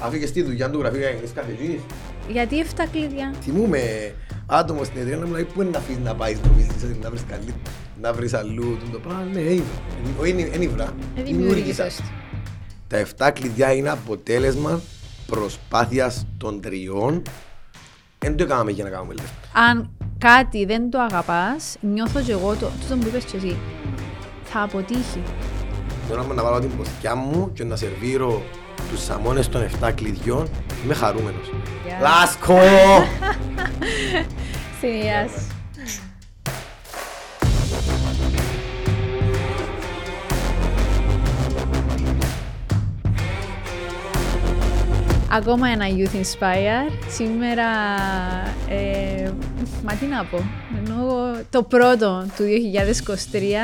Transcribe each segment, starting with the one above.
Άφηγες τη δουλειά του γραφείου για να γίνεις καφετζής. Γιατί 7 κλειδιά. Θυμούμαι άτομο στην εταιρεία να μου λέει πού είναι να αφήσεις να πάεις νομίζεις ότι να βρεις καλή, να βρεις αλλού το πράγμα. Ναι, ήβρα. Όχι, είναι ήβρα. Ε, δημιούργησες το. Τα 7 κλειδιά είναι αποτέλεσμα προσπάθειας των τριών. Δεν το έκαναμε για να κάνουμε λεφτά. Αν κάτι δεν το αγαπάς, νιώθω και εγώ το, τούτο που είπες και εσύ. Θα αποτύχει. Τώρα να βάλω την ποστιά μου και να σερβίρω τους σαμόνες των 7 κλειδιών, είμαι χαρούμενος. Γεια. Λάσκο! Συνδυάς. Ακόμα ένα Youth Inspire. Σήμερα, ε, μα τι να πω, ενώ το πρώτο του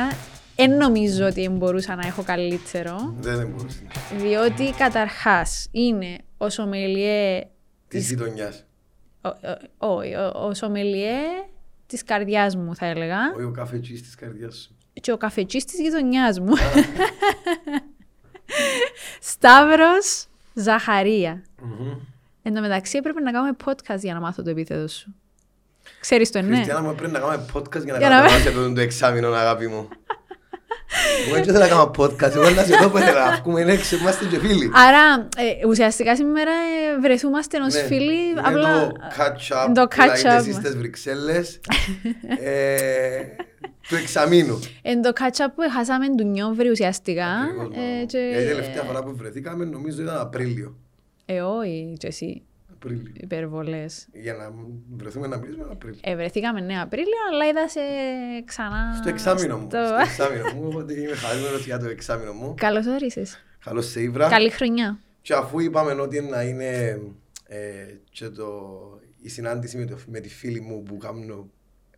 2023 δεν νομίζω ότι μπορούσα να έχω καλύτερο, Δεν δεν μπορούσε. διότι καταρχάς είναι ο σομελιέ Της γειτονιάς. ο, ο, όχι, ο, ο σομελιέ της καρδιάς μου θα έλεγα Όχι ο καφετζής της καρδιάς σου. και ο καφετζής της γειτονιάς μου. Σταύρος Ζαχαρία. Μμμ. Εν τω μεταξύ έπρεπε να κάνουμε podcast για να μάθω το επίθετο σου. Ξέρεις το, ναι. Χριστιανά μου πρέπει να κάνουμε podcast για να Για να- καταλάβεις αυτό το εξάμεινο αγάπη μου. Εγώ έτσι θέλω να κάνω podcast, εγώ να σε δω που ήθελα να βγούμε έξω, είμαστε και φίλοι. Άρα, ε, ουσιαστικά σήμερα ε, βρεθούμαστε ως Ναι, φίλοι, είναι απλά... το catch-up το που λέγεται catch-up. εσείς στις Βρυξέλλες ε, του εξαμήνου. Εν το catch-up που χάσαμε του Νιόβρη ουσιαστικά. Ακριβώς, ε, μάλλον. και- Γιατί η τελευταία φορά που βρεθήκαμε νομίζω ήταν Απρίλιο. Ε, όχι, και εσύ, Απρίλιο. υπερβολές. Για να βρεθούμε να μιλήσουμε Απρίλιο. Ε, βρεθήκαμε ναι Απρίλιο, αλλά είδα σε ξανά... Στο εξάμεινο μου. στο- Στο εξάμεινο μου, οπότε είμαι χαρούμενος για το εξάμεινο μου. Καλώς όρισες. Καλώς σε Ήβρα. Καλή χρονιά. Και αφού είπαμε ότι να είναι ε, και το, η συνάντηση με, το, με τη φίλη μου που κάνω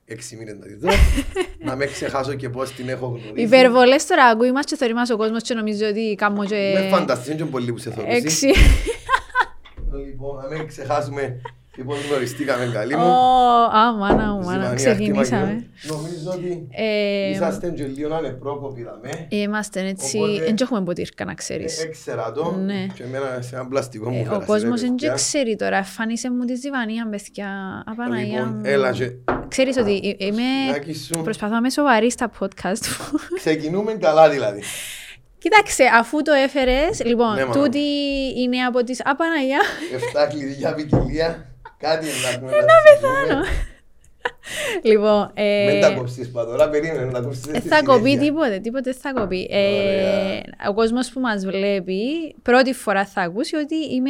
έξι μήνες να τη δω, να με ξεχάσω και πώς την έχω γνωρίσει. Υπερβολές τώρα ακούει μας και θωρεί μας ο κόσμος και νομίζω ότι κάνω και... Με φανταστείς και πολύ που σε θεωρήσει. Έξι. Λοιπόν, να μην ξεχάσουμε και πώς γνωριστήκαμε καλή Ω, μου. Α, μάνα μου, μάνα, Ζημανία, ξεκινήσαμε. χτύμα και- Νομίζω ότι Ε, είσαστε και λίγο ανεπρόκοποι δαμέ. Είμαστε έτσι, Οπότε- δεν έχουμε ποτήρκα να ξέρεις. Ε, Έξερα το Ναι. και εμένα σε ένα πλαστικό μου Ε, Ο φέρασε, κόσμος ρε, δεν παιδιά. ξέρει τώρα, εμφάνισε μου τη ζιβανία, παιδιά, απαναγία Λοιπόν, μου. έλα και Ξέρεις ότι ε- είμαι... Σφινάκι σου. Προσπαθώ να είμαι σοβαρή στα podcast μου. ξεκινούμε καλά δηλαδή. Κοίταξε, αφού το έφερες, λοιπόν, Ναι, μάνα. τούτη είναι από τις απαναγία. Εφτά κλειδιά ποικιλία. Κάτι να πούμε να πεθάνω. Λοιπόν, ε, Μην τα κόψεις πα τώρα, περίμενε να κόψεις Ε, στη θα κοπεί συνέχεια. τίποτε, τίποτε θα κοπεί. Ε, Ωραία. ο κόσμος που μας βλέπει πρώτη φορά θα ακούσει ότι είμαι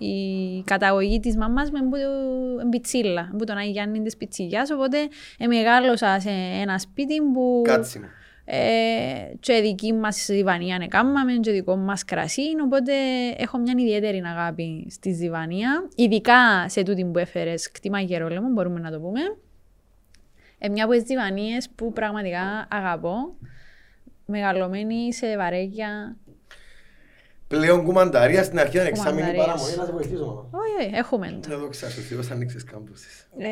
ε, η καταγωγή της μαμάς με που- πιτσίλα, που τον Άγιο Γιάννη της Πιτσιλιάς, οπότε ε, μεγάλωσα σε ένα σπίτι που Κάτσι μου. Ε, και δική μας Ιβανία έκαναμε και δικό μας κρασί, οπότε έχω μια ιδιαίτερη αγάπη στη Ζιβανία, ειδικά σε τούτη που έφερες κτήμα γερόλεμο, μπορούμε να το πούμε. Ε, μια από τις Ζιβανίες που πραγματικά αγαπώ, μεγαλωμένη σε βαρέκια. Πλέον κουμανταρία στην αρχή ήταν εξάμεινη Κουμανταρίας. παραμονή, να σε βοηθήσω μόνο. Όχι, όχι, έχουμε το. Να δόξα σου Θεός ανοίξεις κάμπουσες. Ε,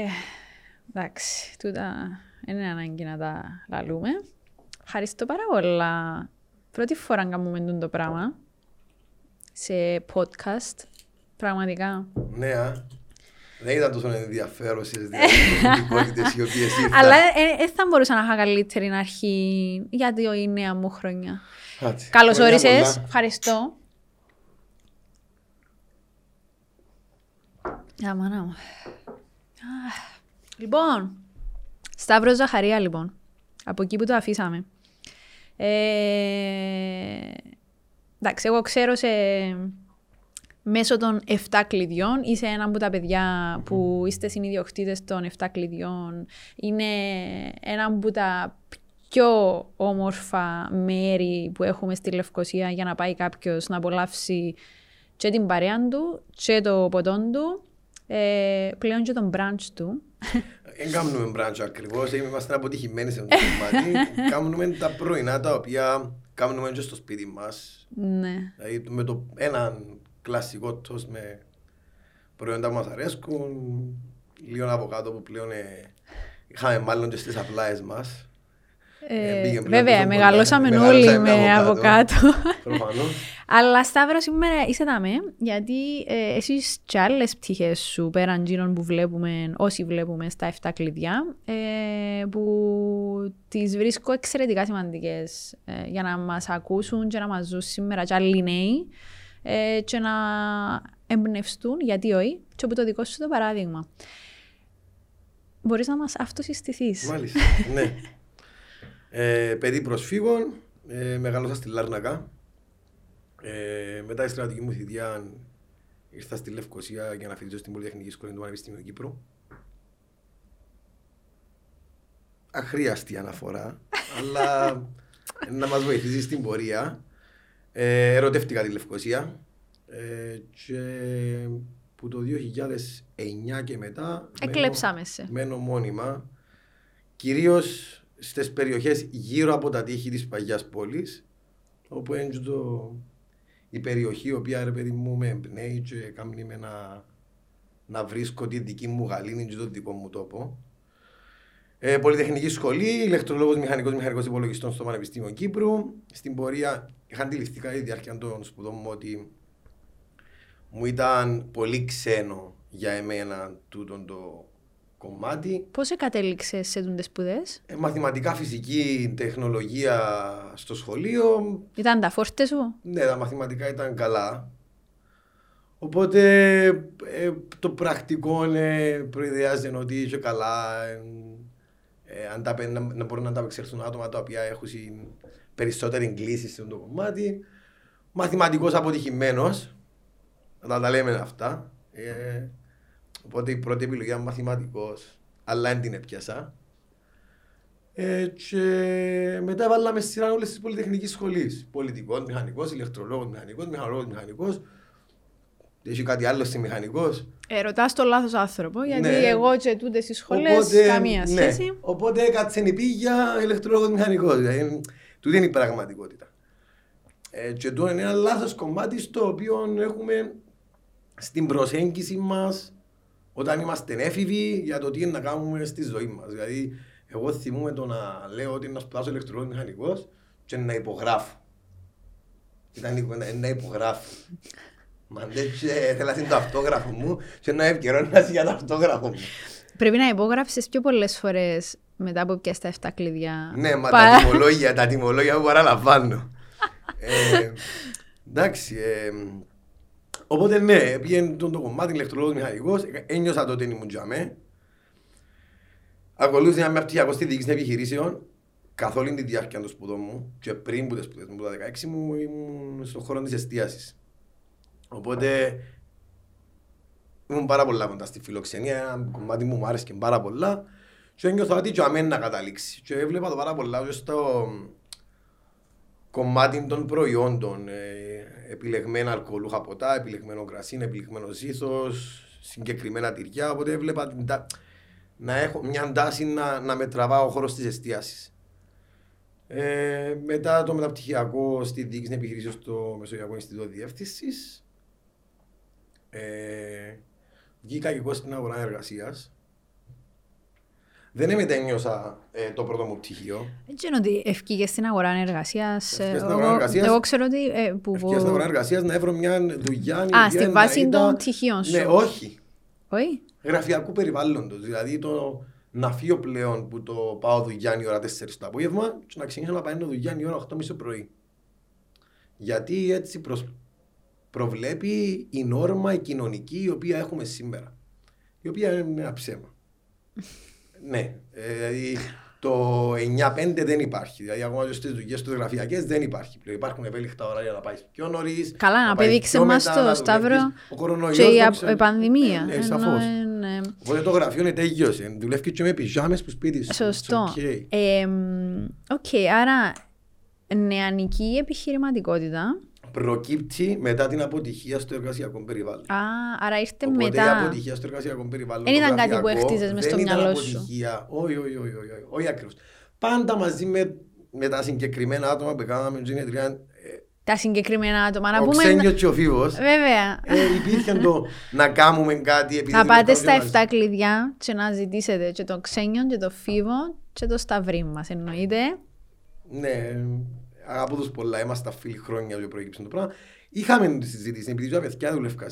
εντάξει, τούτα δεν είναι ανάγκη να τα λαλούμε. Ευχαριστώ πάρα πολλά. Πρώτη φορά κάνουμε τούτο το πράγμα σε podcast. Πραγματικά. Ναι, α. Δεν ήταν τόσο ενδιαφέρουσες διαφορετικότητες οι οποίες ήρθαν. Αλλά δεν θα μπορούσα να είχα καλύτερη αρχή για τη νέα μου χρονιά. Κάτσε. Καλώς Χρόνια όρισες. πολλά. Ευχαριστώ. Για μάνα μου. Αχ. Λοιπόν, Σταύρος Ζαχαρία λοιπόν. Από εκεί που το αφήσαμε. Ε, εντάξει, εγώ ξέρω σε, μέσω των 7 κλειδιών είσαι ένα από τα παιδιά που είστε συνειδιοκτήτες των 7 κλειδιών. Είναι ένα από τα πιο όμορφα μέρη που έχουμε στη Λευκοσία για να πάει κάποιος να απολαύσει και την παρέα του και το ποτό του, ε, πλέον και τον brunch του. Δεν κάνουμε μπράντσο ακριβώς, είμαστε αποτυχημένοι σε αυτό το κομμάτι. Κάνουμε τα πρωινά τα οποία κάνουμε και στο σπίτι μας. ναι. Δηλαδή με το έναν κλασικό τόστ με προϊόντα που μας αρέσκουν, λίγο αβοκάτο που πλέον ε, είχαμε μάλλον και στις απλάες μας. Ε, πήγε πλέον βέβαια, τόσο μεγαλώσαμε πολλά. όλοι Μεγαλώσαμε με από από κάτω. Προφανώς. Αλλά Σταύρο σήμερα είσαι δαμέ, γιατί ε, εσείς και άλλες πτυχές σου πέραν γίνων που βλέπουμε, όσοι βλέπουμε στα 7 κλειδιά, ε, που τις βρίσκω εξαιρετικά σημαντικές ε, για να μας ακούσουν και να μας ζουν σήμερα και άλλοι νέοι ε, και να εμπνευστούν, γιατί όχι, και από το δικό σου το παράδειγμα. Μπορείς να μας αυτοσυστηθείς. Μάλιστα, ναι. Ε, παιδί προσφύγων, ε, μεγάλωσα στη Λάρνακα. Ε, μετά τη στρατηγική μου θητεία ήρθα στη Λευκοσία για να φοιτήσω στην Πολυτεχνική Σχολή του Πανεπιστημίου Κύπρου. Αχρίαστη αναφορά, αλλά να μας βοηθήσει στην πορεία. Ε, ερωτεύτηκα τη Λευκοσία ε, και που το 2009 και μετά μένω- Εκλέψαμε σε. μένω μόνιμα, κυρίως στις περιοχές γύρω από τα τείχη της παγιάς πόλης, όπου είναι και το, η περιοχή η οποία ρε παιδί μου με εμπνέει και κάνει με να, να βρίσκω τη δική μου γαλήνη και το δικό μου τόπο. Ε, Πολυτεχνική σχολή, ηλεκτρολόγος μηχανικός μηχανικός υπολογιστών στο Πανεπιστήμιο Κύπρου. Στην πορεία είχα αντιληφθεί κατά τη διάρκεια των σπουδών μου ότι μου ήταν πολύ ξένο για εμένα τούτο το κομμάτι. Πώς κατέληξες σε τούντες σπουδές; Ε, μαθηματικά, φυσική, τεχνολογία στο σχολείο. Ήταν τα φόρτε σου; Ναι, τα μαθηματικά ήταν καλά. Οπότε ε, το πρακτικό ε, προειδεάζει ότι είσαι καλά. ε, ε, αν τα, πε- να, να μπορούν να ανταπεξέλθουν άτομα τα οποία έχουν συν- περισσότερη εγκλήση σε αυτό το κομμάτι. Μαθηματικός αποτυχημένος. Να τα, τα λέμε αυτά. Ε, οπότε η πρώτη επιλογή ήταν μαθηματικός, αλλά δεν την έπιασα. Ε, και μετά έβαλαμε σειρά όλες τις πολυτεχνικές σχολείς. Πολιτικός, μηχανικός, ηλεκτρολόγος, μηχανικός, μηχανολόγος, μηχανικός. Έχει κάτι άλλο στη μηχανικός. Ε, ρωτάς τον λάθος άνθρωπο, γιατί Ναι. εγώ και τούτες στις σχολές καμία ναι. σχέση. Οπότε έκατσε η πήγια ηλεκτρολόγος μηχανικός. Δηλαδή, τούτη είναι η πραγματικότητα. Ε, και τούτο είναι ένα λάθος κομμάτι στο οποίο έχουμε στην προσέγγιση μας όταν είμαστε έφηβοι για το τι είναι να κάνουμε στη ζωή μας. Δηλαδή, εγώ θυμούμαι το να λέω ότι είναι να σπουδάσω ηλεκτρολόγος μηχανικός και να υπογράφω. Ήταν η κουβέντα, να υπογράφω. Μα δεν θέλω να είναι το αυτόγραφο μου και να επικαιρώνας για το αυτόγραφο μου. Πρέπει να υπόγραψες πιο πολλές φορές μετά που πιάσεις τα 7 κλειδιά. Ναι, μα Παρά- τα τιμολόγια, τα τιμολόγια που παραλαμβάνω. ε, εντάξει. Ε, οπότε ναι, πήγαινε το, το κομμάτι ηλεκτρολόγος μηχανικός, ε, ένιωσα τότε ήμουν τζαμέ. Ακολούθησα μια πτυχιακό στη διοίκηση επιχειρήσεων καθ' όλη τη διάρκεια των σπουδών μου και πριν που τις σπουδές μου, το 16 μου ήμουν στον χώρο της εστίασης. Οπότε ήμουν πάρα πολλά κοντά στη φιλοξενία, ένα κομμάτι μου μου άρεσε και πάρα πολλά και ένιωθα ότι και αμέν να καταλήξει. Και έβλεπα το πάρα πολλά και στο κομμάτι των προϊόντων. Ε, επιλεγμένα αλκοολούχα ποτά, επιλεγμένο κρασί, επιλεγμένο ζήθος, συγκεκριμένα τυριά. Οπότε έβλεπα την τα- να έχω μια τάση να, να με τραβά ο χώρος της εστίασης. Ε, μετά το μεταπτυχιακό στη διοίκηση επιχειρήσεων στο Μεσογειακό Ινστιτούτο Διεύθυνσης. Ε, βγήκα και εγώ στην αγορά εργασίας. Δεν μετένιωσα ε, το πρώτο μου πτυχίο. Έτσι είναι ότι ευκήγες στην αγορά εργασίας. Ευκήγες στην Εγώ- αγορά εργασίας. Εγώ ξέρω ότι... ε, που- Ευκαιρία στην αγορά εργασίας να βρω μια δουλειά. η Α, οποία στη να βάση ήταν- των πτυχίων σου. Ναι, όχι. Όχι. Γραφειακού περιβάλλοντος. Δηλαδή το να φύγω πλέον που το πάω δουλειά η ώρα 4 το απόγευμα και να ξεκινήσω να πάω δουλειά η ώρα 8.30 το πρωί. Γιατί έτσι προσ... προβλέπει η νόρμα, η κοινωνική, η οποία έχουμε σήμερα. Η οποία είναι ένα ψέμα. Ναι, ε, δηλαδή το 9-5 δεν υπάρχει. Δηλαδή ακόμα και στις δουλειές τους γραφειακές δεν υπάρχει. πλέον. Υπάρχουν ευέλικτα ωράρια να πάεις πιο νωρίς. Καλά, να πάεις απεδείξε πιο μας μετά, το, να Σταύρο, δουλεύεις. Ο κορονοϊός Και η δεν α- ξέρω. η πανδημία. Ναι, ενώ, σαφώς. ε, ναι. Οπότε το γραφείο είναι τέλειωσε. Δουλεύεις και με πιζάμες που σπίτι σου. Σωστό. It's okay. Ε, μ, Οκ, άρα νεανική επιχειρηματικότητα. Προκύπτει μετά την αποτυχία στο εργασιακό περιβάλλον. Α, άρα ήρθε Οπότε η μετά. αποτυχία στο εργασιακό περιβάλλον. Δεν το ήταν κάτι που γραφειακό, έχτιζες μες δεν στο ήταν μυαλό σου; αποτυχία. Όχι, όχι, όχι, όχι, όχι, όχι ακριβώς. Πάντα μαζί με, με τα συγκεκριμένα άτομα που κάναμε γενετρία, ε, Τα συγκεκριμένα άτομα. Να ο πούμε. Ξένιος και ο Φίβος, Βέβαια. ε, υπήρχε το να κάνουμε κάτι επειδή Να δεν πάτε ήταν στα μαζί. 7 κλειδιά και να ζητήσετε και το ξένιο και το φίβο και το σταυρί μας εννοείται. Ναι, αγαπώ τους πολλά, είμαστε φίλοι χρόνια που προέκυψε το πράγμα. Είχαμε τη συζήτηση, επειδή τα παιδιά δουλεύκα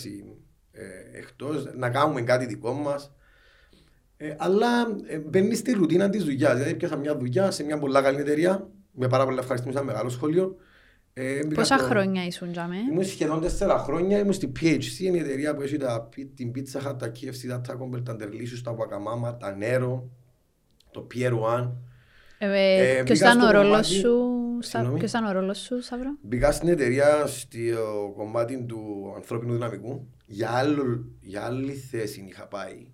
ε, εκτός, να κάνουμε κάτι δικό μας. Ε, αλλά ε, μπαίνεις στη ρουτίνα της δουλειάς. Δηλαδή, πιάσα μια δουλειά σε μια πολλά καλή εταιρεία, με πάρα πολλά ευχαριστούμε, ένα μεγάλο σχολείο. Ε, Πόσα το... χρόνια ήσουν τζάμε; Ήμουν σχεδόν τέσσερα χρόνια, ήμουν στη PHC, είναι η εταιρεία που έχει τα, την Pizza Hut, τα KFC, τα Taco Bell, τα Delicious, τα Wagamama, τα Nero, το Pier One. Ε, ε, ποιος ήταν ο ρόλος σου, ποιος ήταν ο ρόλος σου, Σαύρο; Μπήκα στην εταιρεία στο κομμάτι του ανθρώπινου δυναμικού. Για, άλλο, για άλλη θέση είχα πάει.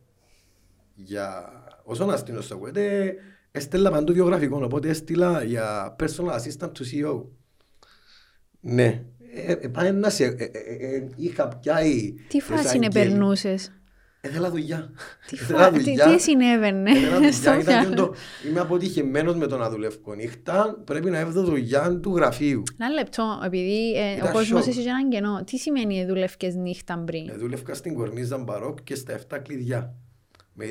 Για... Όσο αστυνός στο κουέτε, έστελα παντού βιογραφικό, οπότε έστειλα για personal assistant του CEO. Ναι. Ε, ε, πάει να σε... Ε, ε, ε, είχα πιάει... Τι φάση είναι περνούσες; Ήθελα δουλειά. Τι, φα... τι, τι συνέβαινε το... Είμαι αποτυχημένος με το να δουλεύω νύχτα. Πρέπει να έβρω δουλειά του γραφείου. Ένα λεπτό, επειδή ε, ο κόσμος έχει έναν κενό. Τι σημαίνει δουλεύκες νύχτα πριν; Ε, δούλευκα στην Κορνίζα Μπαρόκ και στα 7 κλειδιά. Με,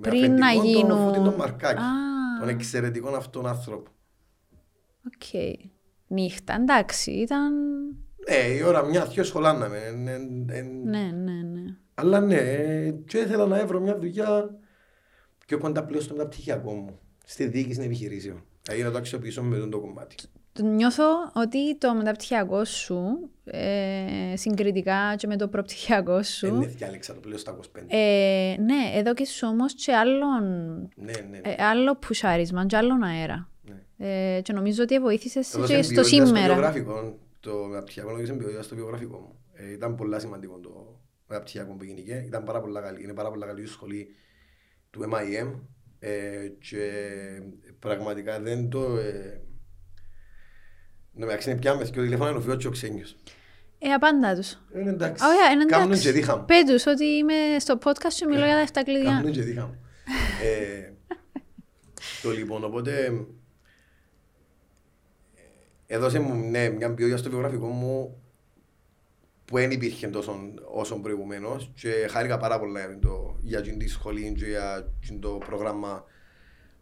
πριν με να γίνω... Τον Μαρκάκη. Ah. Τον εξαιρετικό αυτόν άνθρωπο. Ok. Okay. Νύχτα, εντάξει, ήταν... Ναι, η ώρα μια, δυο σχολάναμε. Ναι, ναι, ναι. Αλλά ναι, και ήθελα να έβρω μια δουλειά πιο κοντά πλέον στο μεταπτυχιακό μου, στη διοίκηση επιχειρήσεων. Δηλαδή να το αξιοποιήσω με τον το κομμάτι. Νιώθω ότι το μεταπτυχιακό σου, ε, συγκριτικά και με το προπτυχιακό σου... Είναι διάλεξα το πλέον στα 25. Ε, ναι, εδώ και όμως και άλλον, ναι, ναι, ναι. Ε, άλλο πουσάρισμα και άλλον αέρα. Ναι. Ε, και νομίζω ότι βοήθησες και στο σήμερα. Στο βιογραφικό, το μεταπτυχιακό είναι στο βιογραφικό μου. Ε, ήταν πολύ σημαντικό το, μεταπτυχιακό που γίνηκε. Ήταν πάρα πολύ καλή. Είναι πάρα πολύ καλή η σχολή του MIM ε, και πραγματικά δεν το... Ε, να με είναι πια με και ο τηλέφωνος είναι ο Φιώτσο Ξένιος. Ε, απάντα τους. Ε, είναι εντάξει. Oh, yeah, είναι Κάνουν και δίχα μου. Πέ τους ότι είμαι στο podcast σου μιλώ για τα 7 κλειδιά. Κάνουν και δίχα μου. ε, το λοιπόν, οπότε... Έδωσε μου ναι, μια ποιότητα στο βιογραφικό μου που δεν υπήρχε τόσο όσο προηγουμένως και χάρηκα πάρα πολλά για, το, για τη σχολή και για το πρόγραμμα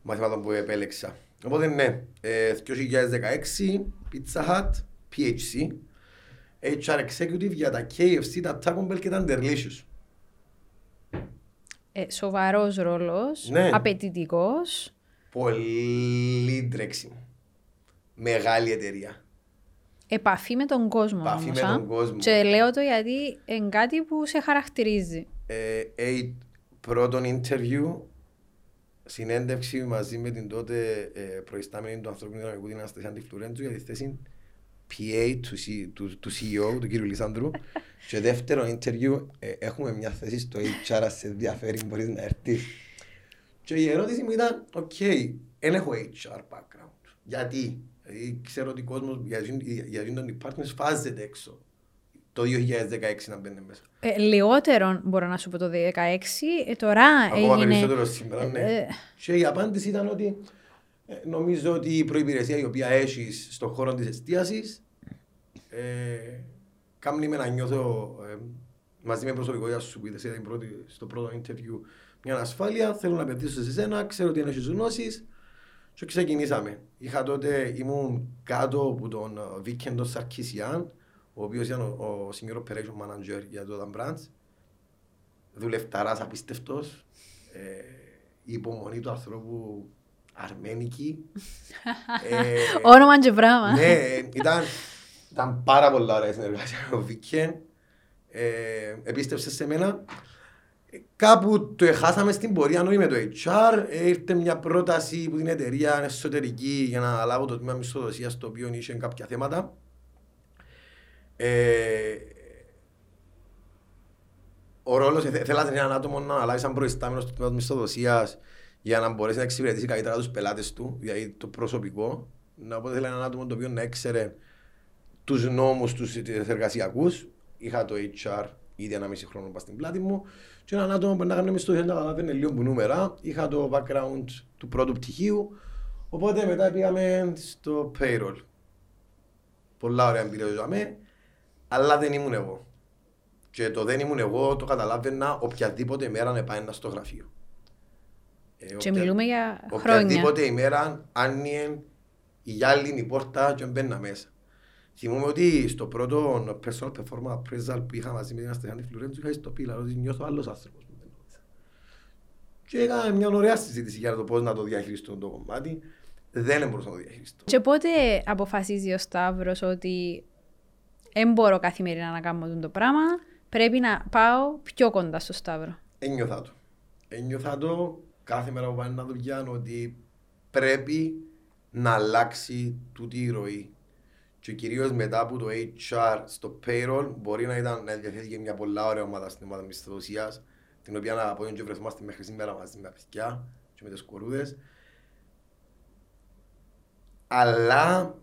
μαθημάτων που επέλεξα. Οπότε ναι, 2016 ε, Pizza Hut, PHC, HR Executive για τα KFC, τα Taco Bell και τα Delicious. Ε, σοβαρός ρόλος, ναι. απαιτητικός. Πολύ τρέξιμο. Μεγάλη εταιρεία. Επαφή με τον κόσμο Επαφή όμως, με τον κόσμο. Και λέω το γιατί είναι κάτι που σε χαρακτηρίζει. Ε, ε, πρώτον interview, συνέντευξη μαζί με την τότε ε, προϊστάμενη του ανθρώπινου δυναμικού την Αναστασία Αντιφλουρέντζου για τη θέση PA του, του, του CEO, του κ. Λισάνδρου. και δεύτερο interview, ε, έχουμε μια θέση στο HR, σε ενδιαφέρει, μπορείς να έρθεις. Και η ερώτηση μου ήταν, ok, okay, δεν έχω HR background. Γιατί, Δηλαδή, ξέρω ότι ο κόσμος για τον department φάζεται έξω. Το 2016 να μπαίνει μέσα. Ε, λιγότερο μπορώ να σου πω το 2016. Ε, τώρα Ακόμα έγινε... περισσότερο σήμερα, ναι. Ε, και η απάντηση ήταν ότι ε, νομίζω ότι η προϋπηρεσία η οποία έχεις στον χώρο της εστίασης ε, κάνει με να νιώθω ε, μαζί με προσωπικότητα σου που είδες στο πρώτο interview μια ασφάλεια. Θέλω να επενδύσω σε σένα, ξέρω ότι έχεις γνώσεις και ξεκινήσαμε. Είχα τότε, ήμουν κάτω από τον Βίκεντο Σαρκίσιαν, ο οποίος ήταν ο, ο Senior Operation Manager για το Dan Brands. Δουλευταράς απίστευτος. Ε, η υπομονή του ανθρώπου αρμένικη. ε, Όνομα και πράγμα. Ναι, ήταν, ήταν πάρα πολλά ωραία συνεργασία με τον Βίκεν. Ε, επίστεψες σε μένα Κάπου το εχάσαμε στην πορεία νόη με το HR. Ήρθε μια πρόταση από την εταιρεία εσωτερική για να λάβω το τμήμα μισθοδοσίας το οποίο είχε κάποια θέματα. Ε, ο ρόλος θέλατε έναν άτομο να αναλάβει σαν προϊστάμενο του τμήματο μισθοδοσίας για να μπορέσει να εξυπηρετήσει καλύτερα τους πελάτες του, δηλαδή το προσωπικό. Να οπότε θέλει έναν άτομο το οποίο να έξερε τους νόμους τους εργασιακούς. Είχα το HR ήδη ένα μισή χρόνο στην πλάτη μου και έναν άτομο που να κάνει στο να καταλαβαίνει λίγο που νούμερα. Είχα το background του πρώτου πτυχίου, οπότε μετά πήγαμε στο payroll. Πολλά ωραία εμπειρία ζούμε, αλλά δεν ήμουν εγώ. Και το δεν ήμουν εγώ το καταλάβαινα οποιαδήποτε μέρα να πάει στο γραφείο. Ε, και μιλούμε για χρόνια. Οποιαδήποτε ημέρα, αν η γυάλινη πόρτα και μπαίνα μέσα. Θυμούμαι ότι στο πρώτο personal performance appraisal που είχα μαζί με την Αστεγάντη Φλουρέντζου είχα στο πίλα ότι νιώθω άλλος άνθρωπος. που μπαίνω μέσα. Και έκανα μια ωραία συζήτηση για το πώς να το διαχειριστώ το κομμάτι. Δεν μπορούσα να το διαχειριστώ. Και πότε αποφασίζει ο Σταύρος ότι δεν μπορώ καθημερινά να κάνω το πράγμα, πρέπει να πάω πιο κοντά στο Σταύρο. Ένιωθα το. Ένιωθα το κάθε μέρα που πάνε να δουλειά ότι πρέπει να αλλάξει τούτη η ροή. Και κυρίως μετά από το HR στο payroll μπορεί να ήταν να διαθέτει και μια πολλά ωραία ομάδα στην ομάδα μισθοδοσίας την οποία να πω και βρεθόμαστε μέχρι σήμερα μαζί με τα παιδιά και με τις κορούδες. Αλλά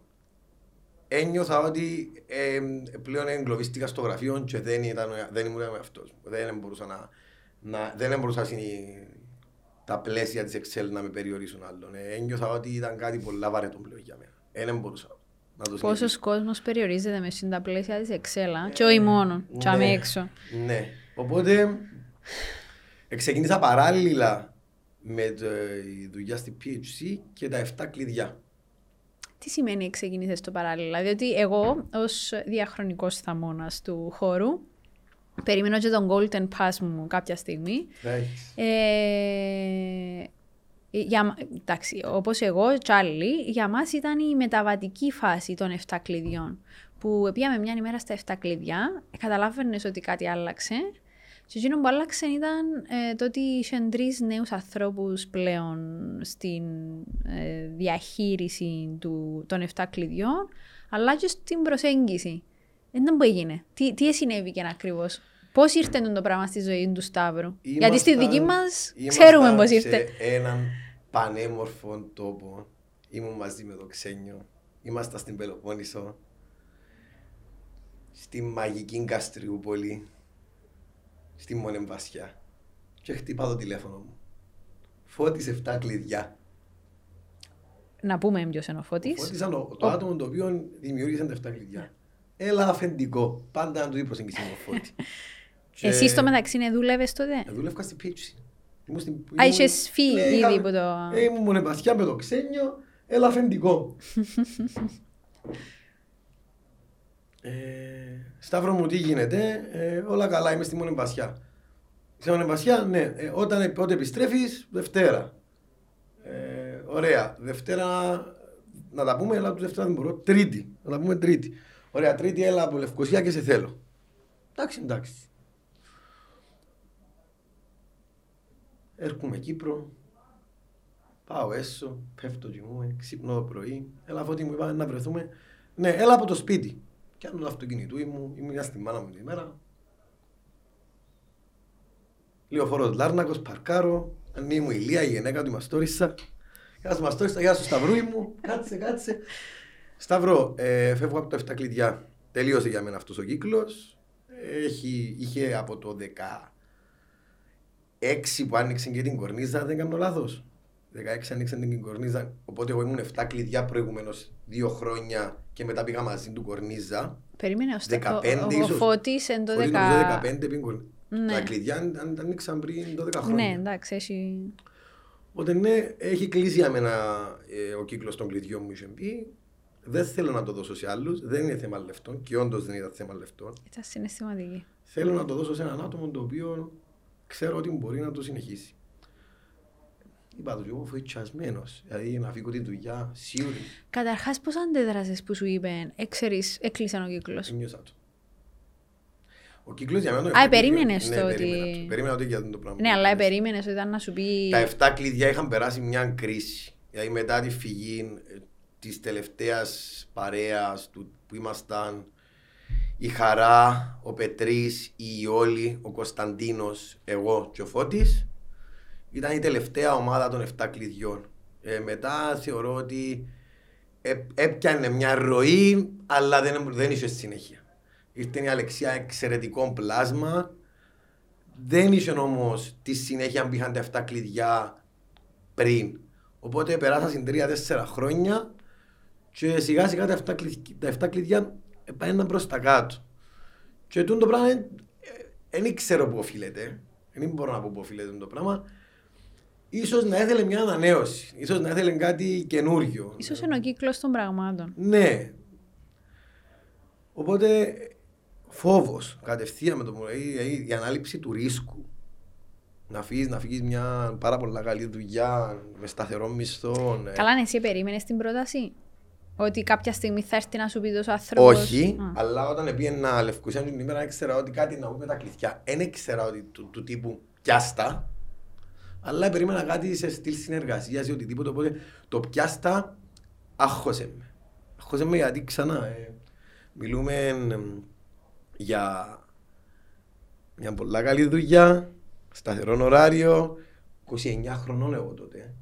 ένιωθα ότι ε, πλέον εγκλωβίστηκα στο γραφείο και δεν, ήταν, δεν ήμουν με αυτός. Δεν μπορούσα να, να δεν μπορούσα συνει, τα πλαίσια της Excel να με περιορίσουν άλλον. Ε, ένιωθα ότι ήταν κάτι πολλά βαρετό πλέον για μένα. Ε, δεν μπορούσα να το Πόσος κόσμος περιορίζεται μες στα πλαίσια της Excel, ε, και όχι μόνο, και ναι, έξω. Ναι, οπότε ξεκίνησα παράλληλα με τη δουλειά στη PHC και τα 7 κλειδιά. Τι σημαίνει ξεκίνησες το παράλληλα, διότι εγώ ως διαχρονικός θαμώνας του χώρου περιμένω και τον Golden Pass μου κάποια στιγμή. Ε, για, εντάξει, όπως εγώ, Τσάρλι, για μας ήταν η μεταβατική φάση των 7 κλειδιών. Που πήγαμε μια ημέρα στα 7 κλειδιά, καταλάβαινες ότι κάτι άλλαξε και εκείνο που άλλαξε ήταν ε, το ότι είχε τρεις νέους ανθρώπους πλέον στην ε, διαχείριση του, των 7 κλειδιών, αλλά και στην προσέγγιση. Δεν που έγινε. Τι, τι συνέβη ακριβώς; Πώς ήρθε το πράγμα στη ζωή του Σταύρου; Γιατί στη δική μας ξέρουμε πώς ήρθε. Σε έναν πανέμορφο τόπο. Ήμουν μαζί με το Ξένιο. Είμαστε στην Πελοπόννησο. Στη μαγική Καστριούπολη στη Μονεμβασιά και χτυπά το τηλέφωνο μου. Φώτης 7 κλειδιά. Να πούμε ποιος είναι ο Φώτης. Ο Φώτης ήταν το άτομο το οποίο δημιούργησε τα 7 κλειδιά. Έλα αφεντικό. Πάντα να του είπα προσεγγίσει ο Φώτη. Εσύ στο μεταξύ ναι δούλευες τότε; Ε, δούλευκα στην πίτσι. Α, είχες φύγει ναι, ήδη από το... Ε, ήμουν μονεμβασιά με το ξένιο. Έλα αφεντικό. Ε, Σταύρο μου τι γίνεται, ε, όλα καλά, είμαι στη Μονεμπασιά. Στη Μονεμπασιά, ναι, ε, όταν πότε επιστρέφεις, Δευτέρα. Ε, ωραία, Δευτέρα να τα πούμε, αλλά του Δευτέρα δεν μπορώ, Τρίτη, να τα πούμε Τρίτη. Ωραία, Τρίτη έλα από Λευκοσία και σε θέλω. Εντάξει, εντάξει. Έρχομαι Κύπρο, πάω έσω, πέφτω κοιμούμε, ξύπνω το πρωί, έλα φώτη μου είπα να βρεθούμε. Ναι, έλα από το σπίτι. Πιάνω το αυτοκίνητο μου, ήμουν στη μάνα μου την ημέρα. Λεωφόρος Λάρνακος, παρκάρω, αν μου η Λία, η γυναίκα του Μαστόρισα. Γεια σου Μαστόρισα, γεια σου Σταυρούι μου, κάτσε, κάτσε. Σταυρό, ε, φεύγω από τα 7 κλειδιά. Τελείωσε για μένα αυτός ο κύκλος. Έχει, είχε από το 16 που άνοιξε και την κορνίζα, δεν κάνω λάθος. 16 άνοιξε την κορνίζα, οπότε εγώ ήμουν 7 κλειδιά προηγουμένως δύο χρόνια και μετά πήγα μαζί του κορνίζα. Περίμενε, ώστε 15, ο, ο, ο Φώτης εν το 15 πήγαν ναι. Τα κλειδιά ανοίξαν πριν 12 χρόνια. Ναι, εντάξει, έχει... Οπότε ναι, έχει κλείσει για μένα ε, ο κύκλος των κλειδιών μου είχε πει. Δεν θέλω να το δώσω σε άλλους. Δεν είναι θέμα λεφτών και όντως δεν ήταν θέμα λεφτών. Ήταν συναισθηματική. Θέλω να το δώσω σε έναν άτομο το οποίο ξέρω ότι μπορεί να το συνεχίσει. Είπα του εγώ φοητσιασμένος, δηλαδή να φύγω τη δουλειά σίγουρη. Καταρχάς πώς αντέδρασες που σου είπε, έξερεις, έκλεισε ο κύκλος. Ένιωσα το. Ο κύκλος για μένα... Α, περίμενες ναι, το ότι... Περίμενα ότι για το πράγμα. Ναι, αλλά περίμενες ότι ήταν να σου πει... Τα 7 κλειδιά είχαν περάσει μια κρίση. Δηλαδή μετά τη φυγή ε, της τελευταίας παρέας που ήμασταν η Χαρά, ο Πετρής, η Ιόλη, ο Κωνσταντίνος, εγώ και ο Φώτης ήταν η τελευταία ομάδα των 7 κλειδιών. Ε, μετά θεωρώ ότι ε, έπιανε μια ροή, αλλά δεν, δεν είχε συνέχεια. Ήρθε η Αλεξία εξαιρετικό πλάσμα. Δεν είχε όμως τη συνέχεια που είχαν τα 7 κλειδιά πριν. Οπότε περάσαν 3-4 χρόνια και σιγά σιγά τα 7 κλειδιά, τα 7 κλειδιά πάνε προ τα κάτω. Και το πράγμα δεν ξέρω πού οφείλεται. Δεν μπορώ να πω πού οφείλεται το πράγμα ίσως να ήθελε μια ανανέωση. Ίσως να ήθελε κάτι καινούριο. Ίσως είναι ο κύκλος των πραγμάτων. Ναι. Οπότε φόβος κατευθείαν με το που- η, η, η ανάληψη του ρίσκου. Να φύγεις, να φύγεις μια πάρα πολλά καλή δουλειά με σταθερό μισθό. ε. Καλά, ναι, εσύ περίμενες την πρόταση. Ότι κάποια στιγμή θα έρθει να σου πει τόσος άνθρωπος. Όχι, Α. αλλά όταν πήγαινα Λευκοσία την ημέρα ήξερα ότι κάτι να πούμε τα κλειδιά. Δεν ήξερα ότι του, του τύπου πιάστα, αλλά περίμενα κάτι σε στυλ συνεργασίας ή οτιδήποτε. Οπότε το πιάστα άχωσε με. Άχωσε με γιατί ξανά ε, μιλούμε εμ, για μια πολλά καλή δουλειά, σταθερό ωράριο, 29 χρονών εγώ τότε.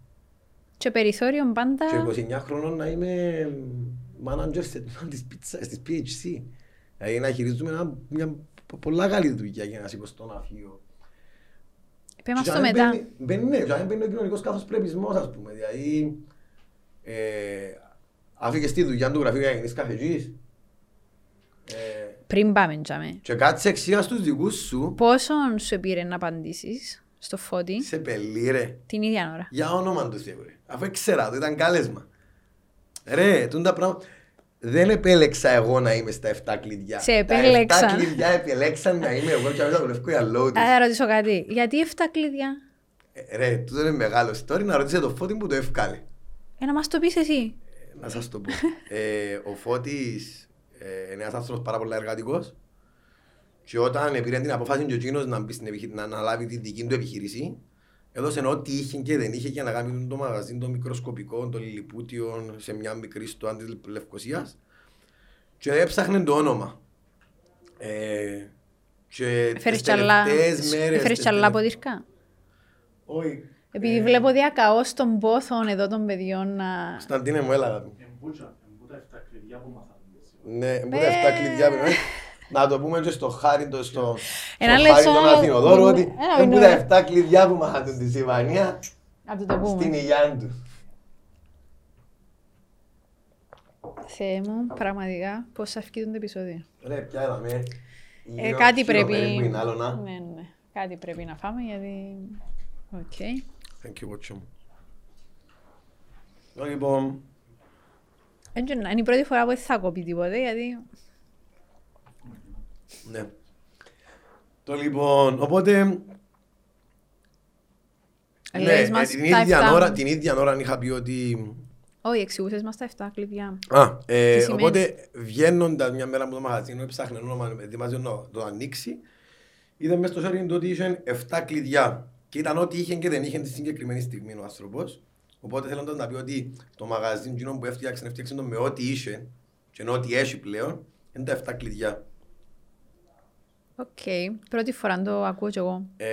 Και περιθώριο πάντα. Και 29 χρόνων να είμαι manager σε τμήμα της πίτσα, της PHC. Δηλαδή να χειρίζουμε ένα, μια πο- πολλά καλή δουλειά για να σηκώσω το να φύγω. Πες μας Και το αν μετά. μπαίνει- Μπαίνει, ναι, και αν μπαίνει ο κοινωνικός καθώς πρεπισμός, ας πούμε. Δηλαδή, ε, άφηκες τη δουλειά του γραφείου για να γίνεις καφετζής. Ε, Πριν πάμε, τζάμε. και κάτσε εξήγας στους δικούς σου, Πόσον σου πήρε να απαντήσεις στο φώτι; Σε πελί ρε. την ίδια ώρα. Για όνομα του Θεού ρε. Αφού ήξερα, το ήταν κάλεσμα. Ρε, τούν τα πράγματα... Δεν επέλεξα εγώ να είμαι στα 7 κλειδιά. Σε Τα επέλεξαν. 7 κλειδιά επέλεξαν να είμαι εγώ και να δουλεύω για λόγω τους. Α, θα ρωτήσω κάτι. Γιατί 7 κλειδιά; Ε, Ρε, τούτο είναι μεγάλο story να ρωτήσετε το Φώτη που το ευκάλε. Ε, να μας το πεις εσύ. Ε, Να σας το πω. ε, ο Φώτης ε, είναι ένας άνθρωπος πάρα πολύ εργατικός και όταν πήρε την απόφαση και ο εκείνος να, μπει στην επιχει- να αναλάβει τη δική του επιχείρηση έδωσε ό,τι είχε και δεν είχε για να κάνει το μαγαζί των μικροσκοπικών, των λιλιπούτιων σε μια μικρή στοά της Λευκοσίας και έψαχνε το όνομα. Ε, και Έφερες τις κι άλλα- τελευταίες μέρες, έφερες τις κι άλλα τελε- ποτήρκα. Όχι. Επειδή βλέπω διακαώς των πόθων εδώ των παιδιών να... Κωνσταντίνε μου, έλα. αγάπη μου. Εμπούτσα, εμπούτα εφτά κλειδιά που μάθαμε. Ναι, μπορεί αυτά κλειδιά πρέπει να- Να το πούμε και στο χάρη το στο, Ένα στο χάρη λεξό- τον Αθηνοδόρο ότι Ένα είναι είναι- τα 7 κλειδιά που μάθαν τη Σιβανία Να του το στην πούμε. υγειά του. Θεέ μου, πραγματικά, πώς θα φύγει το επεισόδιο. Ρε, πια είδαμε. Ε, κάτι πρέπει... Που είναι άλλο να. Ναι, ναι. Κάτι πρέπει να φάμε γιατί... Ok. Thank you, watch μου. Λοιπόν, Έτσι, Είναι η πρώτη φορά που δεν θα κοπεί τίποτε γιατί... ναι. Το λοιπόν, οπότε... Ναι, Λες ε, μας την τα ίδια, εφτά. ώρα, την ίδια ώρα είχα πει ότι Όχι, εξηγούσες μας τα 7 κλειδιά. Α, ε, Τι σημαίνει; οπότε βγαίνοντας μια μέρα από το μαγαζίνο, έψαχνε όνομα, ετοιμάζει να το ανοίξει. Είδα μέσα στο σιέρι του ότι είχε 7 κλειδιά. Και ήταν ό,τι είχε και δεν είχε τη συγκεκριμένη στιγμή ο άνθρωπος. Οπότε θέλοντας να πει ότι το μαγαζίνο εκείνο που έφτιαξε, έφτιαξε το με ό,τι είχε και με ό,τι έχει πλέον, είναι τα 7 κλειδιά. Οκ. Πρώτη φορά το ακούω κι εγώ. Ε,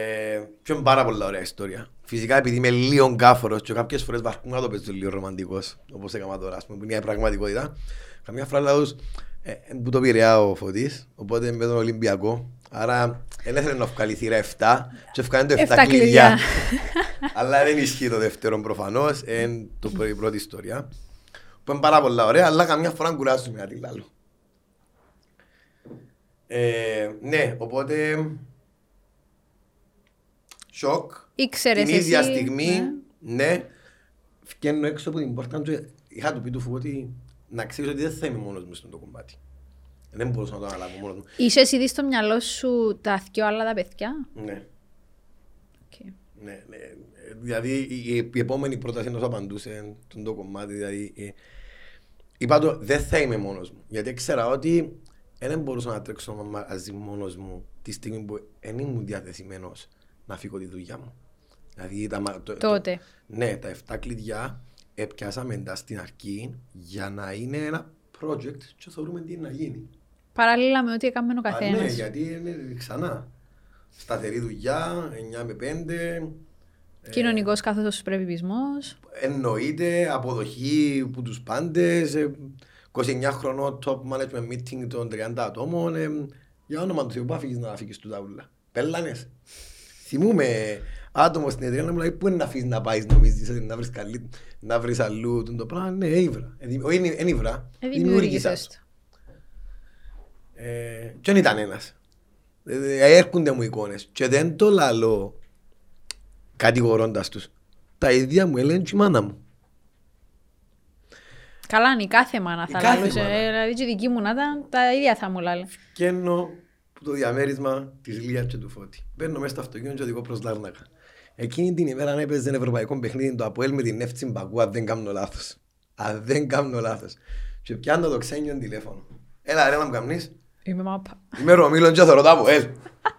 και είναι πάρα πολλά ωραία ιστορία. Φυσικά επειδή είμαι λίγο γκάφορος και κάποιες φορές βαρκούν να το παίζω λίγο ρομαντικός, όπως έκανα τώρα, ας πούμε, που είναι η πραγματικότητα. Καμιά φορά λέω τους, ε, ε, που το πειραιά ο Φωτής, οπότε με τον Ολυμπιακό. Άρα δεν ήθελε να βγάλει θύρα 7 και ευκάνε το 7 Εφτά κλειδιά. κλειδιά. αλλά δεν ισχύει το δεύτερο προφανώς, είναι το πρω- η πρώτη ιστορία. Που είναι πάρα πολλά ωραία, αλλά καμιά φορά κουράζουμε κάτι άλλο. Ε, ναι, οπότε σοκ. Ήξερες Την ίδια εσύ, στιγμή, ναι. ναι, βγαίνω έξω από την πόρτα του. Είχα του πει του φου ότι να ξέρεις ότι δεν θα είμαι μόνος μου στο κομμάτι. Δεν μπορούσα να το αναλάβω μόνος μου. Είχες ήδη στο μυαλό σου τα δυο άλλα τα παιδιά; Ναι, Οκ. ναι, ναι. Ε, Δηλαδή η, η επόμενη πρόταση ενός απαντούσε τον το κομμάτι. Δηλαδή, ε, είπα το δεν θα είμαι μόνος μου. Γιατί ήξερα ότι δεν μπορούσα να τρέξω μαζί μόνος μου τη στιγμή που δεν ήμουν διαθεσμένος να φύγω τη δουλειά μου. Δηλαδή, τα, μα- το- το- Τότε. Ναι, τα 7 κλειδιά έπιασαμε τα στην αρχή για να είναι ένα project και θεωρούμε τι είναι να γίνει. Παράλληλα με ό,τι έκαμε ο Α, ναι, καθένας. γιατί είναι ξανά. Σταθερή δουλειά, 9 με 5. Κοινωνικός καθώς πρεπιπισμός. Εννοείται αποδοχή που τους πάντες. ε, 29 χρονών top management meeting των 30 ατόμων. ε, για όνομα του Θεού, πού αφήγεις να αφήγεις του τα ούλα. Πέλανες. Θυμούμε άτομος στην εταιρεία να μου λέει πού είναι να αφήσεις να πάεις νομίζεις ότι να βρεις, καλή, να βρεις αλλού τον το πράγμα; Ναι, ήβρα. Ε, δη- Όχι, είναι ήβρα. Ε, Δημιούργησα δημιούργησες το. το. Ε, και δεν ήταν ένας; Ε, έρχονται μου εικόνες και δεν το λαλώ κατηγορώντας τους. Τα ίδια μου έλεγε και η μάνα μου. Καλά, είναι η κάθε μάνα Η θα κάθε λαλούσε. μάνα. Ε, Δηλαδή και η δική μου να ήταν, τα ίδια θα μου λάλε. Βγαίνω από το διαμέρισμα της Λία και του Φώτη. Μπαίνω μέσα στο αυτοκίνητο και οδηγώ προς Λάρνακα. Εκείνη την ημέρα αν έπαιζε ένα ευρωπαϊκό παιχνίδι το Αποέλ με την Εύτσι Μπακού, αν δεν κάνω λάθος. Αν δεν κάνω λάθος. Και πιάνω το ξένιο τηλέφωνο. Έλα, ρε να μου καμνείς. Είμαι μάπα. Είμαι Ρωμίλον και θωρώ το Αποέλ.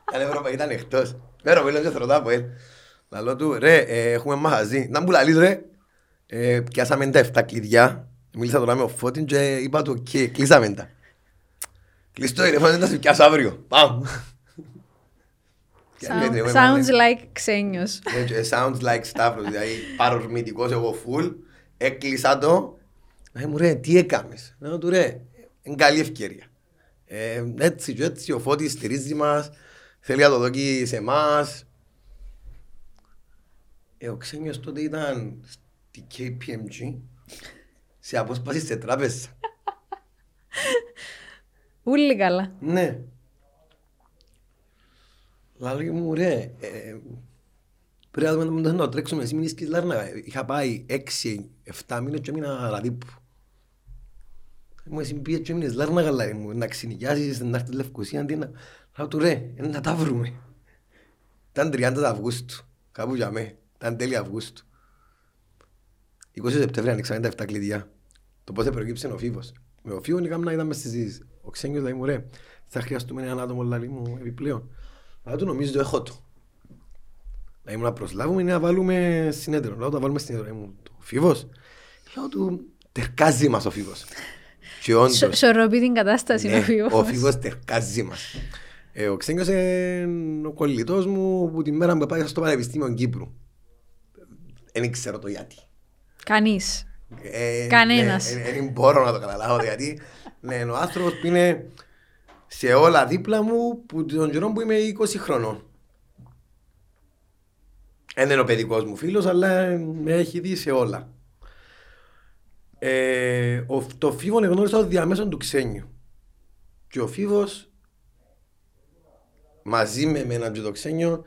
Ήταν Ευρωπαϊκό, ήταν εκτός. Είμαι Ρωμίλον και θωρώ το Αποέλ. Λαλό του, ρε, ε, έχουμε μαχαζί. Να μου λαλείς, ρε. Ε, πιάσαμε τα 7 κλειδιά. Μίλησα τώρα με τον Φώτην και είπα του, «OK, κλείσαμε τα. Κλείς το τηλέφωνο, να σε πιάσω αύριο. Πάμε. Και λέτε, εγώ είμαι Sounds λέει, like ξένιος. ε, και Sounds like Stavros, δηλαδή παρορμητικός εγώ full. Έκλεισα το. Ε, μου ρε, τι έκαμες. Να του ρε, είναι καλή ευκαιρία. Ε, έτσι και έτσι ο Φώτης στηρίζει μας, θέλει να το δώκει σε εμάς. Ε, ο ξένιος τότε ήταν στη KPMG, σε απόσπαση σε τράπεζα. Ούλοι καλά. Ναι. Λάλη μου, ρε, ε, πρέπει να δούμε να τρέξουμε εσύ μήνες και Λάρνα. Είχα πάει 6-7 μήνες και έμεινα ραδίπου. Μου εσύ πήγες και έμεινες Λάρνα καλά, μου, να ξενικιάσεις, να έρθεις Λευκοσία, αντί να... Λέω του ρε, ε, να τα βρούμε. Ήταν 30 Αυγούστου, κάπου για μέ. Ήταν τέλη Αυγούστου. 20 Σεπτέμβρη ανοίξαμε τα 7 κλειδιά. Το πώς προκύψε ο Φίβος. Με ο Φίβος είχαμε να ήταν μες στη συζήτηση. Ο ξένιος λέει μου ρε, θα χρειαστούμε έναν άτομο λαλή μου επιπλέον. Αλλά του νομίζω το έχω το. Δηλαδή μου να προσλάβουμε ή να βάλουμε συνέδριο. Λέω το βάλουμε συνέδριο. Μου το Φίβος. Λέω του τερκάζει μας ο Φίβος. Και όντως. Σο- Σορροπεί την κατάσταση Ναι, ο Φίβος. ο Φίβος τερκάζει μας. Ε, ο Ξένιος είναι ο κολλητός μου που τη μέρα που πάει στο Πανεπιστήμιο Κύπρου. Δεν ξέρω το γιατί. Κανείς. Ε, Κανένας. ναι, ε, Δεν μπορώ να το καταλάβω γιατί ναι, είναι ο άνθρωπος που είναι σε όλα δίπλα μου που τον καιρό που είμαι 20 χρονών. Δεν είναι ο παιδικός μου φίλος, αλλά με έχει δει σε όλα. Ε, ο, το Φίβο γνώρισα το διαμέσων του Ξένιου. Και ο Φίβος μαζί με εμένα και το Ξένιο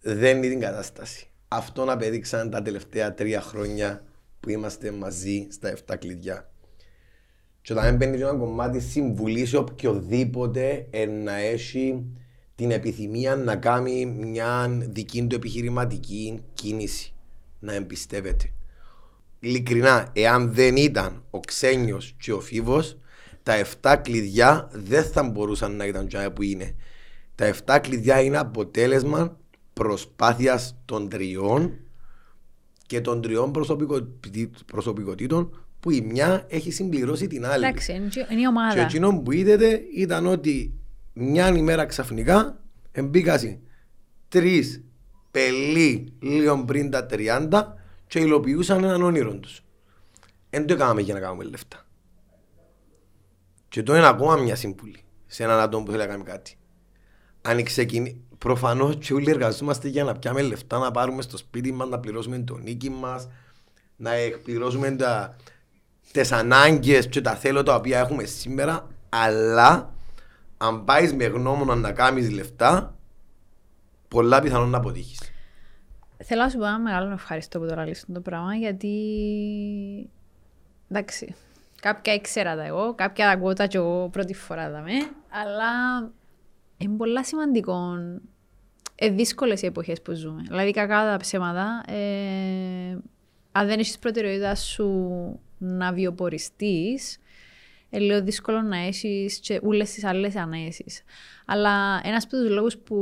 δεν είναι την κατάσταση. Αυτό απέδειξαν τα τελευταία τρία χρόνια που είμαστε μαζί στα 7 κλειδιά. Και όταν μπαίνει και ένα κομμάτι συμβουλής σε οποιοδήποτε ε, να έχει την επιθυμία να κάνει μια δική του επιχειρηματική κίνηση. Να εμπιστεύεται. Ειλικρινά, εάν δεν ήταν ο Ξένιος και ο Φίβος, τα 7 κλειδιά δεν θα μπορούσαν να ήταν τζάια που είναι. Τα 7 κλειδιά είναι αποτέλεσμα προσπάθειας των τριών και των τριών προσωπικοτι- προσωπικότητων που η μια έχει συμπληρώσει την άλλη. Εντάξει, είναι και- είναι η Και ομάδα. εκείνο που είδατε ήταν ότι μια ημέρα ξαφνικά εμπίκασαν τρεις πελοί λίγο πριν τα 30 και υλοποιούσαν έναν όνειρο τους. Δεν το έκαναμε για να κάνουμε λεφτά. Και το είναι ακόμα μια σύμβουλη σε έναν άτομο που θέλει να κάνει κάτι. Αν ξεκινήσει, προφανώς και όλοι εργαζόμαστε για να πιάμε λεφτά, να πάρουμε στο σπίτι μας, να πληρώσουμε το νίκη μας, να εκπληρώσουμε τα, τις ανάγκες και τα θέλω τα οποία έχουμε σήμερα, αλλά αν πάεις με γνώμονα να κάνεις λεφτά, πολλά πιθανόν να αποτύχεις. Θέλω να σου πω ένα μεγάλο ευχαριστώ που τώρα λύσουν το πράγμα γιατί. Εντάξει. Κάποια ήξερα τα εγώ, κάποια τα ακούω τα και εγώ πρώτη φορά τα με, αλλά είναι πολλά σημαντικό. Ε, δύσκολες οι εποχές που ζούμε. Δηλαδή, κακά τα ψέματα. Ε, αν δεν έχεις προτεραιότητα σου να βιοποριστείς, είναι λίγο δύσκολο να έχεις και όλες τις άλλες ανέσεις. Αλλά ένας από τους λόγους που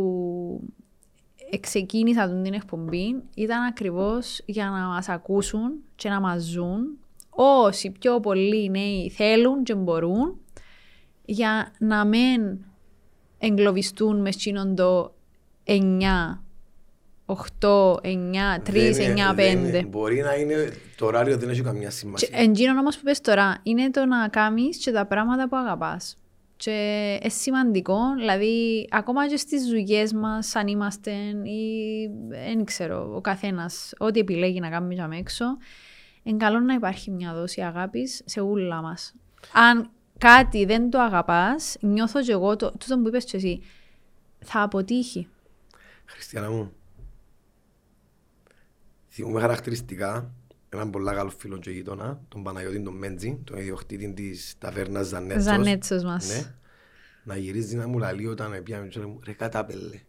ξεκίνησα τον την εκπομπή ήταν ακριβώς για να μας ακούσουν και να μας ζουν όσοι πιο πολλοί νέοι θέλουν και μπορούν για να μην εγκλωβιστούν μες εκείνον το 9, 8, 9, 3, 9, 5. Δεν είναι- δεν είναι- Μπορεί να είναι, το ωράριο δεν έχει καμιά Και σημασία. εντζήνων όμως που πες τώρα είναι το να κάνεις και τα πράγματα που αγαπάς. Και είναι σημαντικό, δηλαδή ακόμα και στις δουλειές μας αν είμαστε ή δεν ξέρω, ο καθένας ό,τι επιλέγει να κάνουμε για έξω είναι καλό να υπάρχει μια δόση αγάπης σε ούλα μας. Αν κάτι δεν το αγαπάς, νιώθω και εγώ, το, τούτο που είπες και εσύ, θα αποτύχει. Χριστιανά μου, θυμούμε χαρακτηριστικά έναν πολύ καλό φίλο και γείτονα, τον Παναγιώτη τον Μέντζη, τον ιδιοκτήτη της ταβέρνας Ζανέτσος. Ζανέτσος μας. Ναι. Να γυρίζει να μου λαλεί όταν πιάμε και μου ρε κατάπελε,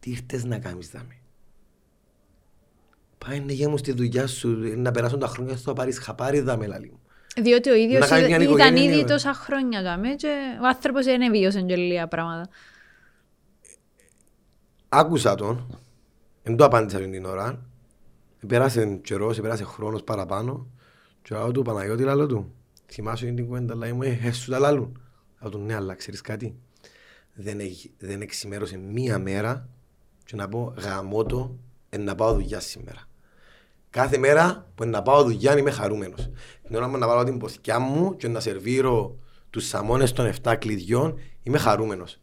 τι ήρθες να κάνεις δάμε. Πάει να γέμου στη δουλειά σου, να περάσουν τα χρόνια στο να πάρεις χαπάρι δάμε λαλεί μου. Διότι ο ίδιος Να κάνει μια ήταν οικογένεια, ήδη ναι. τόσα χρόνια κάμε και ο άνθρωπος δεν βίωσε και λίγα πράγματα. Άκουσα τον, δεν το απάντησα την την ώρα. Πέρασε καιρός, πέρασε χρόνος παραπάνω. Και λέω του Παναγιώτη λαλό του. Θυμάσαι την κουβέντα, λέει μου, ε, ε, σου τα λαλούν. Λέω του, ναι, αλλά ξέρεις κάτι. Δεν, έχει, δεν εξημέρωσε μία μέρα και να πω γαμώτο ε, να πάω δουλειά σήμερα. Κάθε μέρα που να πάω δουλειά είμαι χαρούμενος. Την ώρα που να βάλω την ποθηκιά μου και να σερβίρω τους σαμόνες των 7 κλειδιών είμαι χαρούμενος.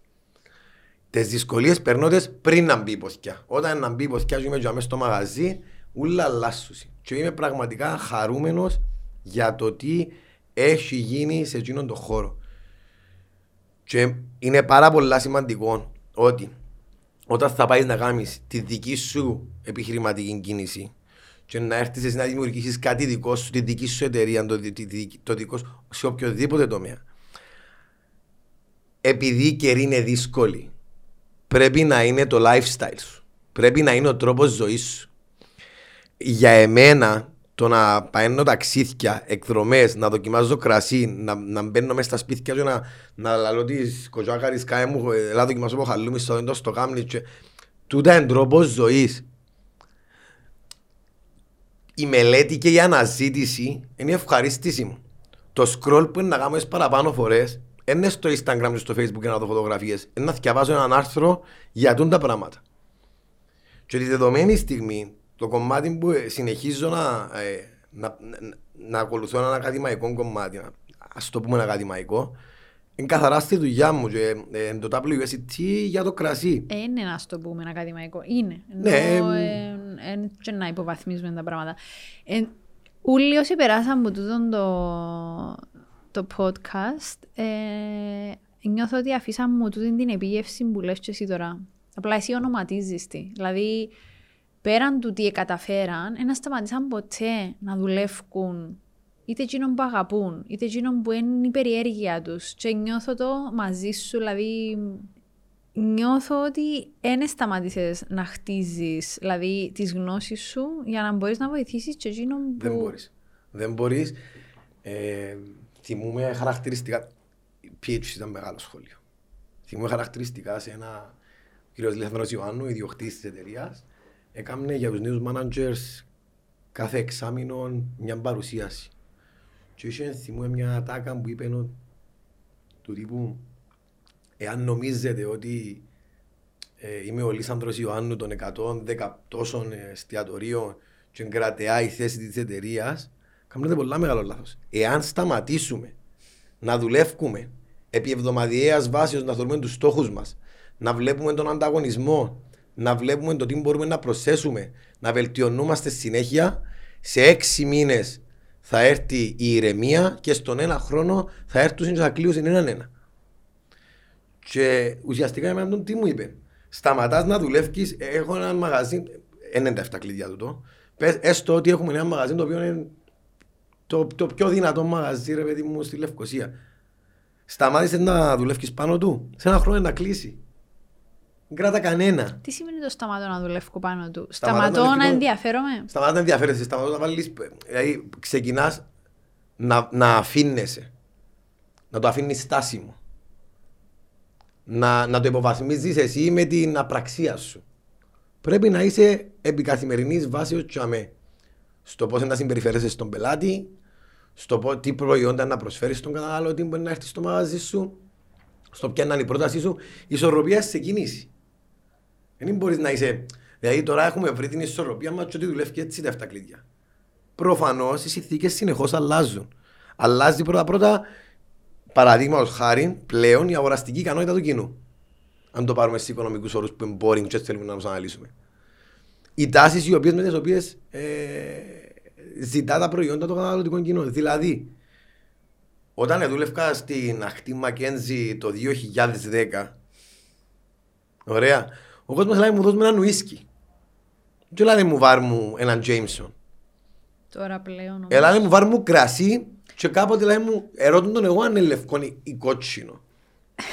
Τι δυσκολίες περνώ τις πριν να μπει η ποθηκιά. Όταν να μπει η ποθηκιά, και είμαι και μέσα στο μαγαζί, ούλα αλλάσουν. Και είμαι πραγματικά χαρούμενος για το τι έχει γίνει σε εκείνον τον χώρο. Και είναι πάρα πολύ σημαντικό ότι όταν θα πάεις να κάνεις τη δική σου επιχειρηματική κίνηση και να έρθεις εσύ να δημιουργήσεις κάτι δικό σου, τη δική σου εταιρεία, το, δι- τη- τη- το δικό σου, σε οποιοδήποτε τομέα. Επειδή η καιρή είναι δύσκολη, πρέπει να είναι το lifestyle σου. Πρέπει να είναι ο τρόπος ζωής σου. Για εμένα, το να παίρνω ταξίδια, εκδρομές, να δοκιμάζω κρασί, να, να μπαίνω μέσα στα σπίτια και να, να λαλώ τις κοτσάκαρες καέ μου, ε, έλα δοκιμάζω από χαλούμι στο έντος στο κάμνι και... Τούτα είναι τρόπος ζωής. Η μελέτη και η αναζήτηση είναι η ευχαρίστηση μου. Το scroll που είναι να κάνω τις παραπάνω φορές είναι στο Instagram και στο Facebook και να δω φωτογραφίες. Είναι να διαβάζω έναν άρθρο για τούν τα πράγματα. Και τη δεδομένη στιγμή, το κομμάτι που ε, συνεχίζω να, ε, να, να, να ακολουθώ ένα ακαδημαϊκό κομμάτι, να- ας το πούμε ένα ακαδημαϊκό, είναι καθαρά στη δουλειά μου και ε, το WSET για το κρασί. Ε, Είναι να το πούμε ένα ακαδημαϊκό. Είναι. Ναι, Ενώ, εμ. Ε, εν- και να υποβαθμίζουμε τα πράγματα. Ε, Όλοι όσοι περάσαν από τούτον το, το podcast, ε, νιώθω ότι αφήσαν μου τούτη την επίγευση που λες και εσύ τώρα. Απλά εσύ ονοματίζεις τη. Δηλαδή, πέραν του τι καταφέραν, δεν σταματήσαν ποτέ να δουλεύουν είτε εκείνον που αγαπούν, είτε εκείνον που είναι η περιέργεια τους. Και νιώθω το μαζί σου, δηλαδή νιώθω ότι δεν σταμάτησες να χτίζεις δηλαδή, τις γνώσεις σου για να μπορείς να βοηθήσεις και εκείνον που... Δεν μπορείς. Δεν μπορείς. Ε, θυμούμε χαρακτηριστικά. Η PH ήταν μεγάλο σχόλιο. Θυμούμε χαρακτηριστικά σε ένα ο κ. Λεθνός Ιωάννου, ιδιοκτήτης της εταιρείας, έκαμε για τους νέους managers κάθε εξάμεινο μια παρουσίαση. Και είχε θυμούμε μια τάκα που είπε ο- του τύπου εάν νομίζετε ότι ε, είμαι ο Λίσανδρος Ιωάννου των 110 τόσων ε, εστιατορίων και κρατεά η θέση της εταιρείας, κάνετε πολλά μεγάλο λάθος. Εάν σταματήσουμε να δουλεύουμε επί εβδομαδιαίας βάσεως να θεωρούμε τους στόχους μας, να βλέπουμε τον ανταγωνισμό, να βλέπουμε το τι μπορούμε να προσθέσουμε, να βελτιωνούμαστε συνέχεια, σε έξι μήνες θα έρθει η ηρεμία και στον ένα χρόνο θα έρθουν και θα κλείουν έναν ένα. Και ουσιαστικά εμένα τον τι μου είπε. Σταματάς να δουλεύεις, έχω ένα μαγαζί, δεν είναι τα 7 κλειδιά του το. Πες, έστω ότι έχουμε ένα μαγαζί το οποίο είναι το, το πιο δυνατό μαγαζί ρε παιδί μου στη Λευκοσία. Σταμάτησε να δουλεύεις πάνω του, σε ένα χρόνο να κλείσει. Δεν κράτα κανένα. Τι σημαίνει το σταματώ να δουλεύω πάνω του; Σταματώ να Σταματώ να δουλεύω. ενδιαφέρομαι; Σταματά να ενδιαφέρεσαι, σταματά να βάλεις, δηλαδή ξεκινάς να, να αφήνεσαι. Να το αφήνεις στάσιμο. Να, να το υποβαθμίζεις εσύ με την απραξία σου. Πρέπει να είσαι επί καθημερινής βάσης τσαμέ. Στο πώς να συμπεριφέρεσαι στον πελάτη, στο πό- τι προϊόντα να προσφέρεις στον καταναλωτή που μπορεί να έρθει στο μαγαζί σου, στο ποια είναι η πρότασή σου, η ισορροπία σε κίνηση. Δεν μπορείς να είσαι. Δηλαδή τώρα έχουμε βρει την ισορροπία μας και ότι δουλεύει και έτσι τα 7 κλειδιά. Προφανώς οι συνθήκες συνεχώς αλλάζουν. Αλλάζει πρώτα-πρώτα, παραδείγματος χάρη, πλέον η αγοραστική ικανότητα του κοινού. Αν το πάρουμε σε οικονομικούς όρους που είναι boring και έτσι θέλουμε να τους αναλύσουμε. Οι τάσεις οι οποίες με τις οποίες ε, ζητά τα προϊόντα των καταναλωτικών κοινών. Δηλαδή, όταν δούλευκα στην αχτή Μακένζι το 2010, Ωραία. Ο κόσμος λέει μου δώσ' μου έναν ουίσκι. Και έλα μου βάρ μου έναν Τζέιμσον. Τώρα πλέον. Έλα μου βάρ μου κρασί και κάποτε λέει μου ερώτουν τον εγώ αν είναι λευκό ή κότσινο.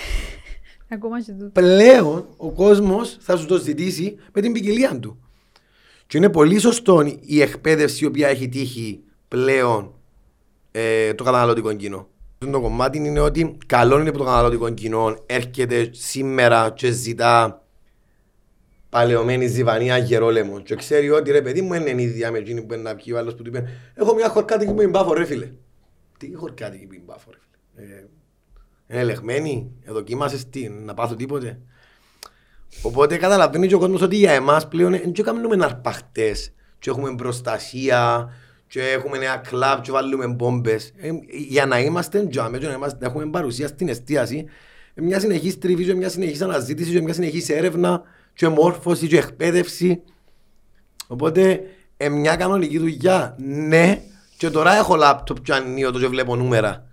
Ακόμα και τούτο. Πλέον ο κόσμος θα σου το ζητήσει με την ποικιλία του. Και είναι πολύ σωστό η εκπαίδευση η οποία έχει τύχει πλέον ε, το καταναλωτικό κοινό. Το κομμάτι είναι ότι καλό είναι που το καταναλωτικό κοινό έρχεται σήμερα και ζητά παλαιωμένη ζυβανία γερόλεμο. Και ξέρει ότι ρε παιδί μου είναι η ίδια με εκείνη που είναι να πιει ο άλλος που του είπε Έχω μια χορκάτικη που είναι μπάφο ρε φίλε. Τι χορκάτικη που είναι μπάφο ρε φίλε. Ε, είναι ελεγμένη, δοκίμασες τι, να πάθω τίποτε. Οπότε καταλαβαίνει και ο κόσμος ότι για εμάς πλέον δεν κάνουμε αρπαχτές και έχουμε προστασία και έχουμε νέα κλαμπ και βάλουμε μπόμπες. Ε, για να είμαστε τζάμε και να, είμαστε, να έχουμε παρουσία στην εστίαση μια συνεχής τριβή και μια συνεχής αναζήτηση και μια συνεχής έρευνα και μόρφωση και εκπαίδευση. Οπότε ε, μια κανονική δουλειά. Ναι, και τώρα έχω λάπτοπ και ανοίγω το και βλέπω νούμερα.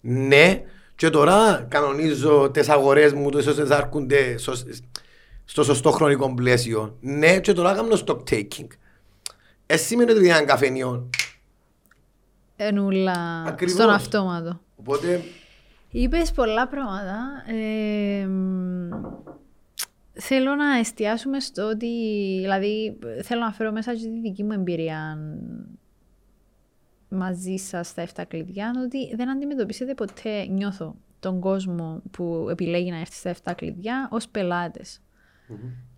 Ναι, και τώρα κανονίζω τις αγορές μου, τις ώστε έρχονται στο σωστό χρονικό πλαίσιο. Ναι, και τώρα κάνω stock taking. Εσύ σημαίνει ότι είναι καφενείο. Ενούλα Ακριβώς. στον αυτόματο. Οπότε... Είπες πολλά πράγματα. Ε, θέλω να εστιάσουμε στο ότι, δηλαδή, θέλω να φέρω μέσα και τη δική μου εμπειρία μαζί σας στα 7 κλειδιά, ότι δεν αντιμετωπίσετε ποτέ, νιώθω, τον κόσμο που επιλέγει να έρθει στα 7 κλειδιά ως πελατε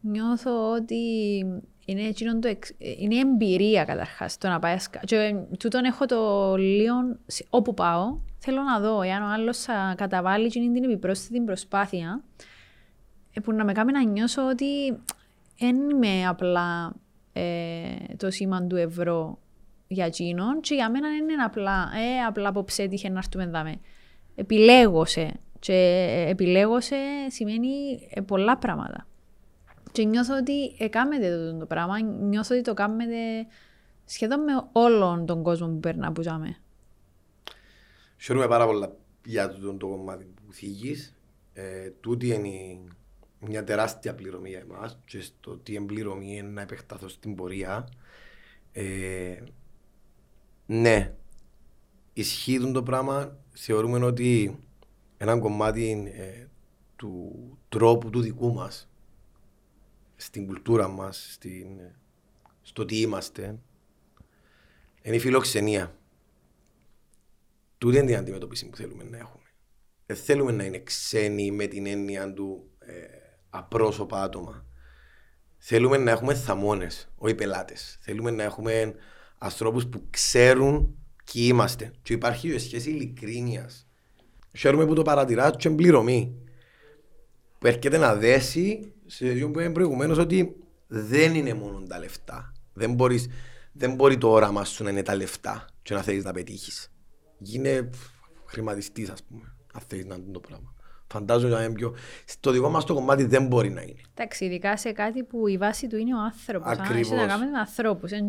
Νιώθω ότι είναι, το εξ... είναι εμπειρία καταρχάς το να πάει. Και τούτον έχω το λίγο όπου πάω. Θέλω να δω εάν ο άλλος θα καταβάλει την επιπρόσθετη προσπάθεια ε, που να με κάνει να νιώσω ότι δεν είμαι απλά ε, το σήμα του ευρώ για εκείνον και για μένα είναι απλά, ε, απλά από ψέτυχε να έρθουμε δάμε. Επιλέγωσε και επιλέγωσε σημαίνει ε, πολλά πράγματα. Και νιώθω ότι έκαμετε το, το πράγμα, νιώθω ότι το κάνετε σχεδόν με όλον τον κόσμο που περνά που ζάμε. Χαίρομαι πάρα πολλά για το, το κομμάτι που θίγεις. Ε, τούτη είναι μια τεράστια πληρωμή για εμάς και στο τι εμπληρωμή είναι να επεκταθώ στην πορεία. Ε, ναι, ισχύει το πράγμα. Θεωρούμε ότι ένα κομμάτι ε, του τρόπου του δικού μας στην κουλτούρα μας, στην, στο τι είμαστε, είναι η φιλοξενία. Τούτη είναι την αντιμετώπιση που θέλουμε να έχουμε. Δεν θέλουμε να είναι ξένοι με την έννοια του ε, απρόσωπα άτομα. Θέλουμε να έχουμε θαμώνες, όχι πελάτες. Θέλουμε να έχουμε ανθρώπους που ξέρουν ποιοι είμαστε. Και υπάρχει η σχέση ειλικρίνειας. Χαίρομαι που το παρατηρά και εμπληρωμή. Που έρχεται να δέσει σε αυτό που είπαμε προηγουμένως ότι δεν είναι μόνο τα λεφτά. Δεν, μπορείς, δεν μπορεί το όραμα σου να είναι τα λεφτά και να θέλεις να πετύχεις. Γίνε χρηματιστής, ας πούμε, αν θέλεις να είναι το πράγμα. Φαντάζομαι ότι είναι πιο. Στο δικό μας το κομμάτι δεν μπορεί να είναι. Εντάξει, ειδικά σε κάτι που η βάση του είναι ο άνθρωπος. Ακριβώ. Αν να κάνουμε με ανθρώπους. Είναι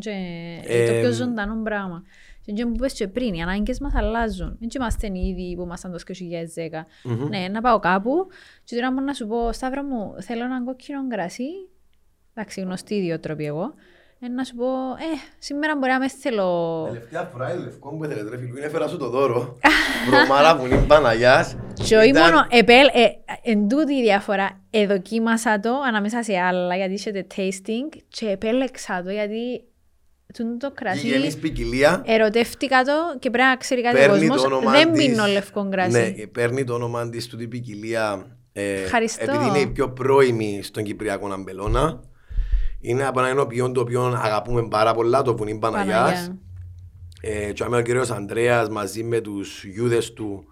ε, το πιο ζωντανό πράγμα. Και που είπες και πριν, οι ανάγκες μας αλλάζουν. Δεν είμαστε ήδη που ήμασταν το 2010. Mm-hmm. Ναι, να πάω κάπου και τώρα μπορώ να σου πω, Σταύρο μου, θέλω ένα κόκκινο κρασί. Εντάξει, γνωστή ιδιοτροπή εγώ. Ε, να σου πω, ε, σήμερα μπορεί να με θέλω... Τελευταία φορά η λευκό που έθελε τρέφει, είναι έφερα σου το δώρο. Βρωμάρα που είναι Παναγιάς. Και όχι μόνο, επέλ, ε, εν τούτη η διαφορά, εδοκίμασα το ανάμεσα σε άλλα, γιατί είσαι tasting και επέλεξα το, γιατί το κρασί. Γηγενής ποικιλία. Ερωτεύτηκα το και πρέπει να ξέρει κάτι ο κόσμος. Δεν πίνω λευκό κρασί. Ναι, παίρνει το όνομα της του την ποικιλία. Ε, επειδή είναι η πιο πρώιμη στον Κυπριακό Αμπελώνα. Είναι από ένα ενωπιόν το οποίο αγαπούμε πάρα πολλά, το βουνί Παναγιάς. Ε, και ο κύριος Ανδρέας μαζί με τους γιούδες του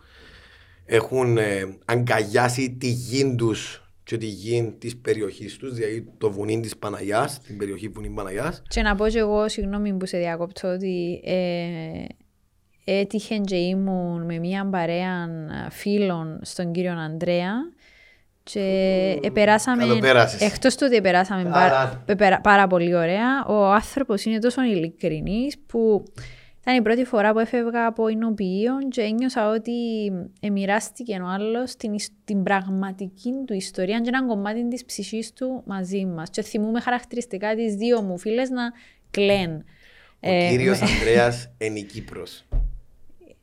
έχουν ε, αγκαλιάσει τη γη τους και τη γη της περιοχής τους, δηλαδή το βουνί της Παναγιάς, την περιοχή βουνί Παναγιάς. Και να πω και εγώ, συγγνώμη που σε διακόπτω, ότι ε, έτυχε και ήμουν με μια παρέα φίλων στον κύριο Ανδρέα και επεράσαμε, εκτός του ότι επεράσαμε πάρα, πάρα πολύ ωραία, ο άνθρωπος είναι τόσο ειλικρινής που Ήταν η πρώτη φορά που έφευγα από εινοποιείο και ένιωσα ότι εμοιράστηκε ο άλλος την, εις- την πραγματική του ιστορία και ένα κομμάτι της ψυχής του μαζί μας. Και θυμούμαι χαρακτηριστικά τις δύο μου φίλες να κλαίνουν. Ο κύριος Ανδρέας είναι η Κύπρος.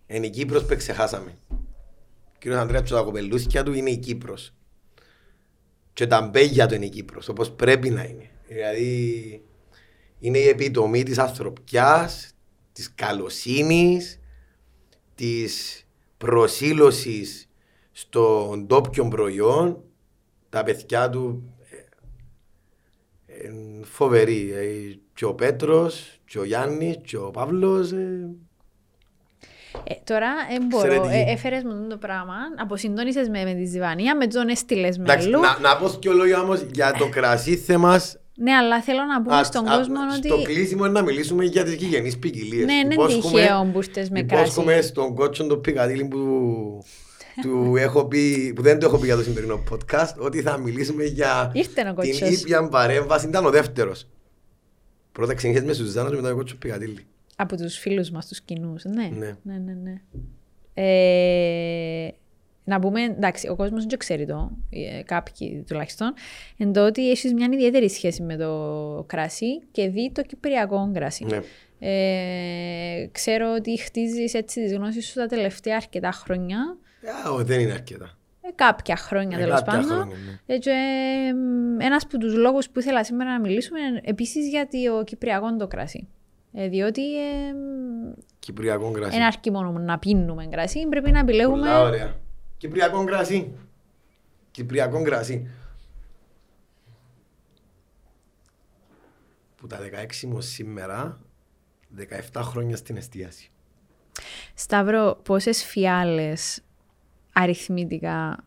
Είναι η Κύπρος που ξεχάσαμε. Ο κύριος Ανδρέας και τα κοπελούθια του είναι η Κύπρος. Και τα μπέγια του είναι η Κύπρος, όπως πρέπει να είναι. Δηλαδή, είναι η επιτομή της ανθρωπιάς, της καλοσύνης, της προσήλωσης στον τόπιο προϊόν. Τα παιδιά του ε, είναι φοβεροί. Ε, Και ο Πέτρος, και ο Γιάννης, και ο Παύλος. Ε, Ε, τώρα ε, μπορώ. Εξαιρετική. Ε, Έφερες μου το πράγμα. Αποσυντώνησες με, με τη Ζιβανία, με τον έστειλες Εντάξει, μέλου. να, να πω και λόγια όμως για το κρασί θέμας. Ναι, αλλά θέλω να πούμε Α, στον α, κόσμο Στο ότι. κλείσιμο είναι να μιλήσουμε για τις γηγενείς ποικιλίες. Ναι, είναι Υπόσχομαι- τυχαίο που ήρθες με κρασί. Υπόσχομαι στον κότσον το πικαδίλι που του έχω πει, που δεν το έχω πει για το σημερινό podcast, ότι θα μιλήσουμε για Ήρθε ο την κότσος. ήπια παρέμβαση. Ήταν ο δεύτερος. Πρώτα ξεκίνησε με Σουζάνα και μετά ο κότσον πικαδίλι. Από τους φίλους μας, τους κοινούς. Ναι, Ναι. ναι, ναι. ναι. Ε, να πούμε, εντάξει, ο κόσμος δεν το ξέρει το, ε, κάποιοι τουλάχιστον, εν το ότι έχεις μια ιδιαίτερη σχέση με το κρασί και δει το κυπριακό κρασί. Ναι. Ε, ξέρω ότι χτίζεις έτσι τις γνώσεις σου τα τελευταία αρκετά χρόνια, Α, ω, δεν είναι αρκετά. ε, κάποια χρόνια Ε, τέλος κάποια πάντων. χρόνια, ναι. Ε, και, ε, ένας από τους λόγους που ήθελα σήμερα να μιλήσουμε είναι επίσης για το κυπριακό το κρασί. Ε, διότι ε, Κυπριακό κρασί. δεν αρκεί μόνο να πίνουμε κρασί, πρέπει να επιλέγουμε. Πολλά ωραία. Κυπριακό κρασί. Κυπριακό κρασί. Που τα 16 μου σήμερα, 17 χρόνια στην εστίαση. Σταύρο, πόσες φιάλες αριθμητικά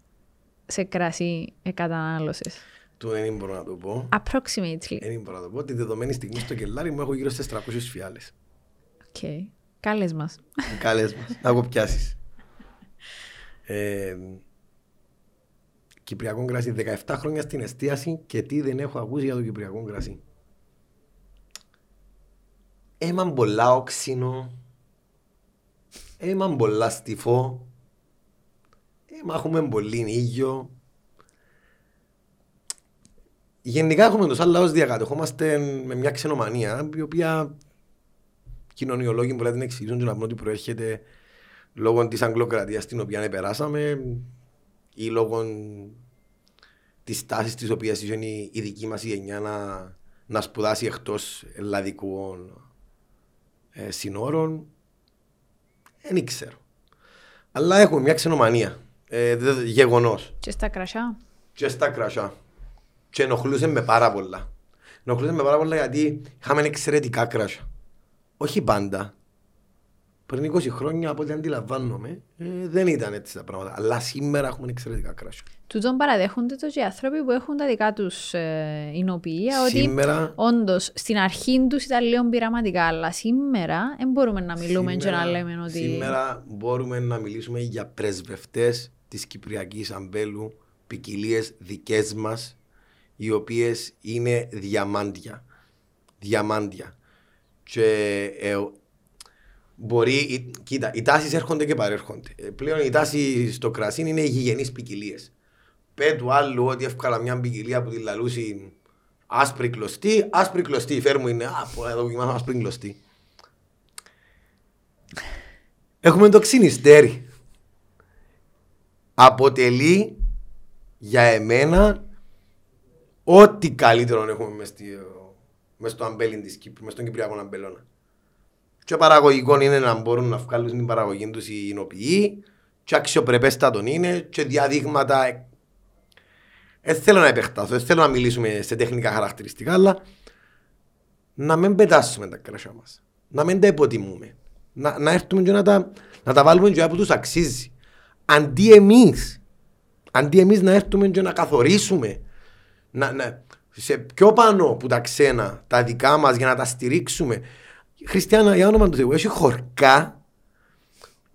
σε κρασί κατανάλωσες. Του δεν μπορώ να το πω. Approximately. Δεν μπορώ να το πω. Τη δεδομένη στιγμή στο κελάρι μου έχω γύρω στις 300 φιάλες. Okay. Κάλες μας. Καλές μας. Να κοπιάσεις. Ε, Κυπριακό κρασί. 17 χρόνια στην εστίαση και τι δεν έχω ακούσει για το Κυπριακό κρασί. Έμαν πολλά όξινο. Έμαν πολλά στιφό. Έμα έχουμε πολύ ήλιο. Γενικά έχουμε τους άλλους διακατεχόμαστε με μια ξενομανία η οποία κοινωνιολόγοι μπορεί να την εξηγήσουν και να πούν ότι προέρχεται λόγω της αγγλοκρατίας την οποία περάσαμε ή λόγω της τάσης της οποίας είχε η η δική μας η γενιά να, να σπουδάσει εκτός ελλαδικών ε, συνόρων. Δεν ξέρω. Αλλά έχουμε μια ξενομανία. Ε, δε- γεγονός. Και στα κρασιά. Και στα κρασιά. Και ενοχλούσε με πάρα πολλά. Ενοχλούσε με πάρα πολλά γιατί είχαμε εξαιρετικά κράσια. Όχι πάντα. Πριν 20 χρόνια από ό,τι αντιλαμβάνομαι ε, δεν ήταν έτσι τα πράγματα. Αλλά σήμερα έχουμε εξαιρετικά κράσια. Τούτον παραδέχονται το και οι άνθρωποι που έχουν τα δικά τους ε, εινοποιεία ότι Σήμερα, όντως στην αρχή τους ήταν λίγο πειραματικά, αλλά σήμερα δεν μπορούμε να μιλούμε και να λέμε ότι. σήμερα μπορούμε να μιλήσουμε για πρεσβευτές της Κυπριακής Αμπέλου, ποικιλίες δικές μας, οι οποίες είναι διαμάντια. Διαμάντια. Και ε, μπορεί, η- κοίτα, οι τάσεις έρχονται και παρέρχονται. Ε, πλέον η τάση στο κρασί είναι οι γηγενείς ποικιλίες. Πέ του άλλου ότι εύκολα μια ποικιλία που τη λαλούσει άσπρη κλωστή, άσπρη κλωστή, φέρ μου είναι, α, πω, να δοκιμάσω άσπρη κλωστή. Έχουμε το ξυνιστέρι. Αποτελεί για εμένα ό,τι καλύτερο έχουμε μες, στη, μες στο αμπέλιν της Κύπρου, μες στον Κυπριακό αμπελώνα. Και παραγωγικό είναι να μπορούν να βγάλουν την παραγωγή τους οι εινοποιοί και αξιοπρεπέστατον είναι και διαδείγματα δεν θέλω να επεκταθώ, δεν θέλω να μιλήσουμε σε τεχνικά χαρακτηριστικά, αλλά να μην πετάσουμε τα κρασιά μας. Να μην τα υποτιμούμε. Να, να έρθουμε και να τα, να τα βάλουμε και που τους αξίζει. Αντί εμείς, αντί εμείς να έρθουμε και να καθορίσουμε να, να, σε πιο πάνω που τα ξένα, τα δικά μας για να τα στηρίξουμε. Χριστιανά, για όνομα του Θεού, έχει χορκά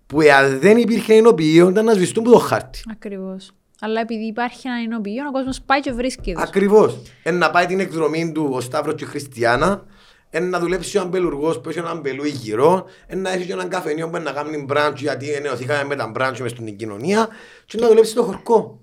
που εάν δεν υπήρχε εινοποιείο ήταν να σβηστούν από το χάρτη. Ακριβώς. Αλλά επειδή υπάρχει ένα εινοποιείο, ο κόσμος πάει και βρίσκει τους. Ακριβώς. Ε, να πάει την εκδρομή του ο Σταύρος και η Χριστιανά, Εν να δουλέψει ο αμπελουργός που έχει έναν αμπελούι γύρω, εν να έχει και έναν καφενείο που να κάνει μπράντσο γιατί ενεωθήκαμε με τα μπράντσο μες στην κοινωνία και να δουλέψει στο χορκό.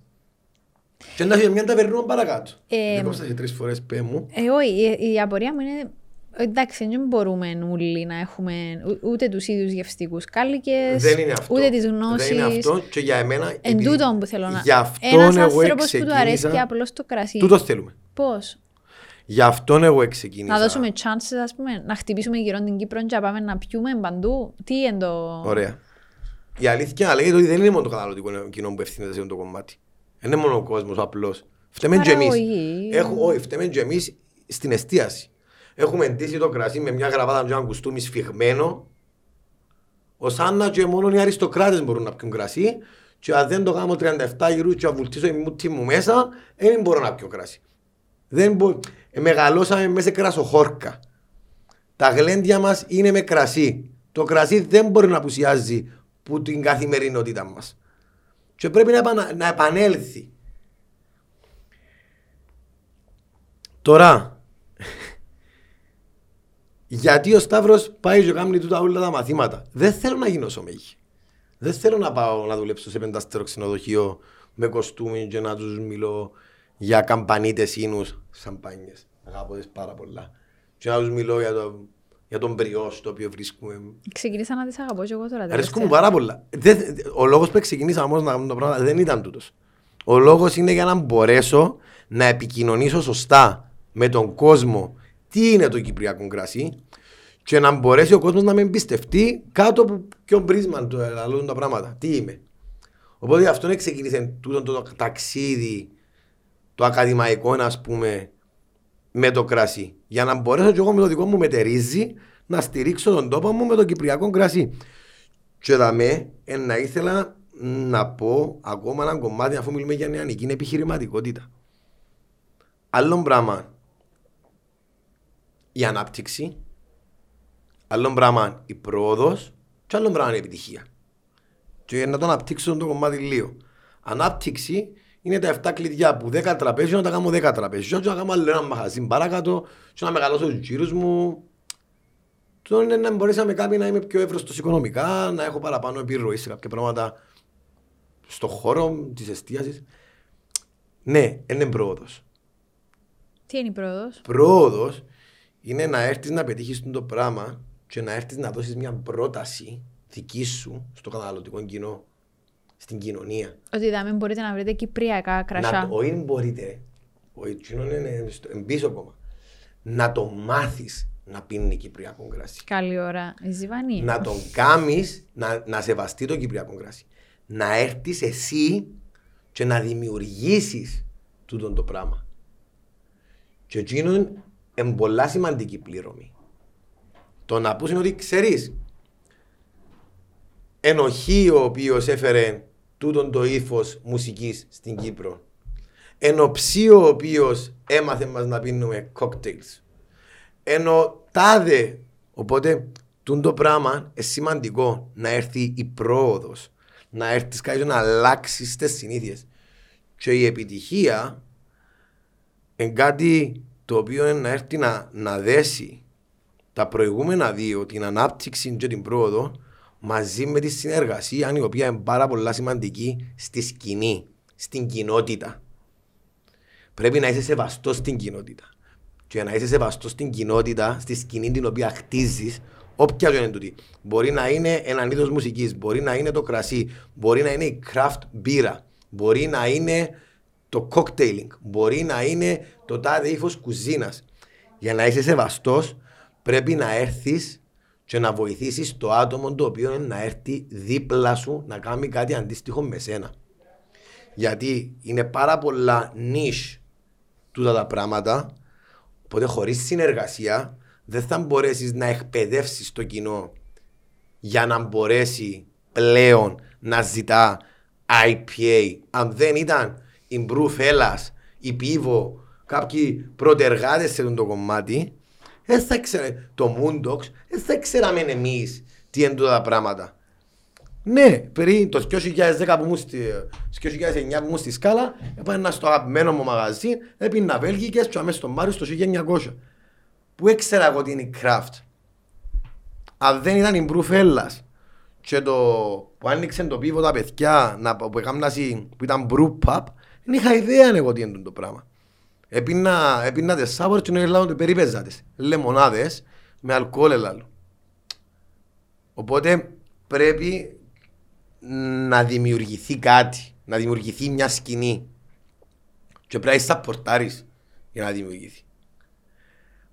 Και να έχει μια ταβερνό παρακάτω. Ε, Δεν κόψα και τρεις φορές πέ μου. Ε, όχι, η, η απορία μου είναι. Εντάξει, δεν μπορούμε όλοι να έχουμε ου- ούτε τους ίδιους γευστικούς κάλικες, Δεν είναι αυτό. ούτε τις Δεν γνώσει. είναι αυτό και για εμένα... Εν επειδή- τούτον που θέλω να. Γι' αυτό Ένας εγώ άνθρωπος που του ξεκίνησα- αρέσει απλώς το κρασί. Τούτο θέλουμε. Πώς; Γι' αυτόν εγώ ξεκίνησα. Να δώσουμε chances, ας πούμε, να χτυπήσουμε γύρω την Κύπρο και να πάμε να πιούμε παντού. Τι είναι το. Ωραία. Η αλήθεια λέγεται ότι δεν είναι μόνο το καταναλωτικό κοινό που ευθύνεται σε αυτό το κομμάτι. Δεν είναι μόνο ο κόσμος απλώ. Φταίμε και εμείς. Παραγωγή. Όχι, φταίμε και εμείς στην εστίαση. Έχουμε εντύσει το κρασί με μια γραβάτα και ένα κουστούμι σφιγμένο. Ο Σάννα και μόνο οι αριστοκράτες μπορούν να πιούν κρασί. Και αν δεν το κάνω 37 γύρου και βουλτίσω η μούτη μου μέσα, δεν μπορώ να πιω κρασί. Δεν μπο... ε, μεγαλώσαμε μέσα σε κρασοχόρκα. Τα γλέντια μας είναι με κρασί. Το κρασί δεν μπορεί να απουσιάζει που την καθημερινότητα μας. Και πρέπει να, επανα... να επανέλθει. Τώρα, γιατί ο Σταύρος πάει και κάνει τούτα όλα τα μαθήματα. Δεν θέλω να γίνω σωμέγη. Δεν θέλω να πάω να δουλέψω σε πεντάστερο ξενοδοχείο με κοστούμι και να τους μιλώ για καμπανίτες ίνους, σαμπάνιες. Αγαπώ τις πάρα πολλά. Και να τους μιλώ για, το, για τον μπριός το οποίο βρίσκουμε. Ξεκίνησα να τις αγαπώ και εγώ τώρα. Αρέσκουν μου τελευταία. πάρα πολλά. Δεν- ο λόγος που ξεκινήσα όμως να κάνω το πράγμα δεν ήταν τούτος. Ο λόγος είναι για να μπορέσω να επικοινωνήσω σωστά με τον κόσμο τι είναι το Κυπριακό κρασί και να μπορέσει ο κόσμος να με εμπιστευτεί κάτω από ποιον πρίσμα του αλλάζουν τα πράγματα. Τι είμαι. Οπότε αυτό ξεκίνησε τούτο το ταξίδι το ακαδημαϊκό ας πούμε με το κρασί. Για να μπορέσω και εγώ με το δικό μου μετερίζει να στηρίξω τον τόπο μου με το κυπριακό κρασί. Και δαμέ, ε, να ήθελα να πω ακόμα ένα κομμάτι αφού μιλούμε για νεανική είναι επιχειρηματικότητα. Άλλο πράγμα η ανάπτυξη, άλλο πράγμα η πρόοδος και άλλο πράγμα η επιτυχία. Και να το αναπτύξω το κομμάτι λίγο. Ανάπτυξη είναι τα 7 κλειδιά που 10 τραπέζια να τα κάνω 10 τραπέζια. Και να κάνω άλλο ένα μαχαζί παρακάτω και να μεγαλώσω τους γύρους μου. Το είναι να μπορέσει να με κάνει να είμαι πιο εύρωστος οικονομικά, να έχω παραπάνω επιρροή σε κάποια πράγματα στον χώρο της εστίασης. Ναι, είναι πρόοδος. Τι είναι η πρόοδος; Πρόοδος είναι να έρθεις να πετύχεις το πράγμα και να έρθεις να δώσεις μια πρόταση δική σου στο καταναλωτικό κοινό, στην κοινωνία. Ότι δάμε μπορείτε να βρείτε κυπριακά Να, κρασιά. το- όχι μπορείτε, ο εκείνο είναι στο- εν πίσω ακόμα. Να το μάθεις να πίνει κυπριακό κρασί. Καλή ώρα. Η Ζιβανία. να τον κάνεις να, να σεβαστεί το κυπριακό κρασί. Να έρθεις εσύ και να δημιουργήσεις τούτο το πράγμα. Και εκείνο είναι πολλά σημαντική πληρωμή. Το να πούς είναι ότι ξέρεις ενοχή ο οποίος έφερε τούτον το ύφος μουσικής στην Κύπρο. Ενοψή ο οποίος έμαθε μας να πίνουμε cocktails ενώ τάδε. Οπότε, τούν το πράγμα είναι σημαντικό να έρθει η πρόοδος. Να έρθεις κάτι να αλλάξεις τις συνήθειες. Και η επιτυχία είναι κάτι το οποίο είναι να έρθει να, να δέσει τα προηγούμενα δύο, την ανάπτυξη και την πρόοδο, μαζί με τη συνεργασία, η οποία είναι πάρα πολλά σημαντική στη σκηνή, στην κοινότητα. Πρέπει να είσαι σεβαστός στην κοινότητα. Και να είσαι σεβαστός στην κοινότητα, στη σκηνή την οποία χτίζεις, όποια και είναι τούτη. Μπορεί να είναι ένα είδος μουσικής, μπορεί να είναι το κρασί, μπορεί να είναι η craft μπύρα, μπορεί να είναι το cocktailing, μπορεί να είναι το τάδε ύφος κουζίνας. Για να είσαι σεβαστός, πρέπει να έρθεις και να βοηθήσεις το άτομο το οποίο είναι να έρθει δίπλα σου να κάνει κάτι αντίστοιχο με σένα. Γιατί είναι πάρα πολλά νիշ τούτα τα πράγματα, οπότε χωρίς συνεργασία δεν θα μπορέσεις να εκπαιδεύσεις το κοινό για να μπορέσει πλέον να ζητά IPA. Αν δεν ήταν η Brew Fellas, η Pivo, κάποιοι πρωτεργάτες σε αυτό το κομμάτι, δεν θα ήξερε το Moondogs, δεν θα ξέραμε εμείς τι είναι τούτα τα πράγματα. Ναι, περί το 2010 που ήμουν στη, στο 2009 που ήμουν στη Σκάλα, έπαιρνα στο αγαπημένο μου μαγαζί, έπαιρνα Βέλγικες και αμέσως στον Μάριο στο 1900. Πού έξερα εγώ τι είναι η craft. Αν δεν ήταν η Μπρουφέλλας και το που άνοιξε το πίβο τα παιδιά να, που, έκαναν, που ήταν brew pub, δεν είχα ιδέα εγώ τι είναι το πράγμα. Έπινα, έπινα τις σάπορες και νόμιζα ότι περίπαιζα τις. Λεμονάδες με αλκοόλ ελάλου. Οπότε πρέπει να δημιουργηθεί κάτι, να δημιουργηθεί μια σκηνή. Και πρέπει να είσαι πορτάρεις για να δημιουργηθεί.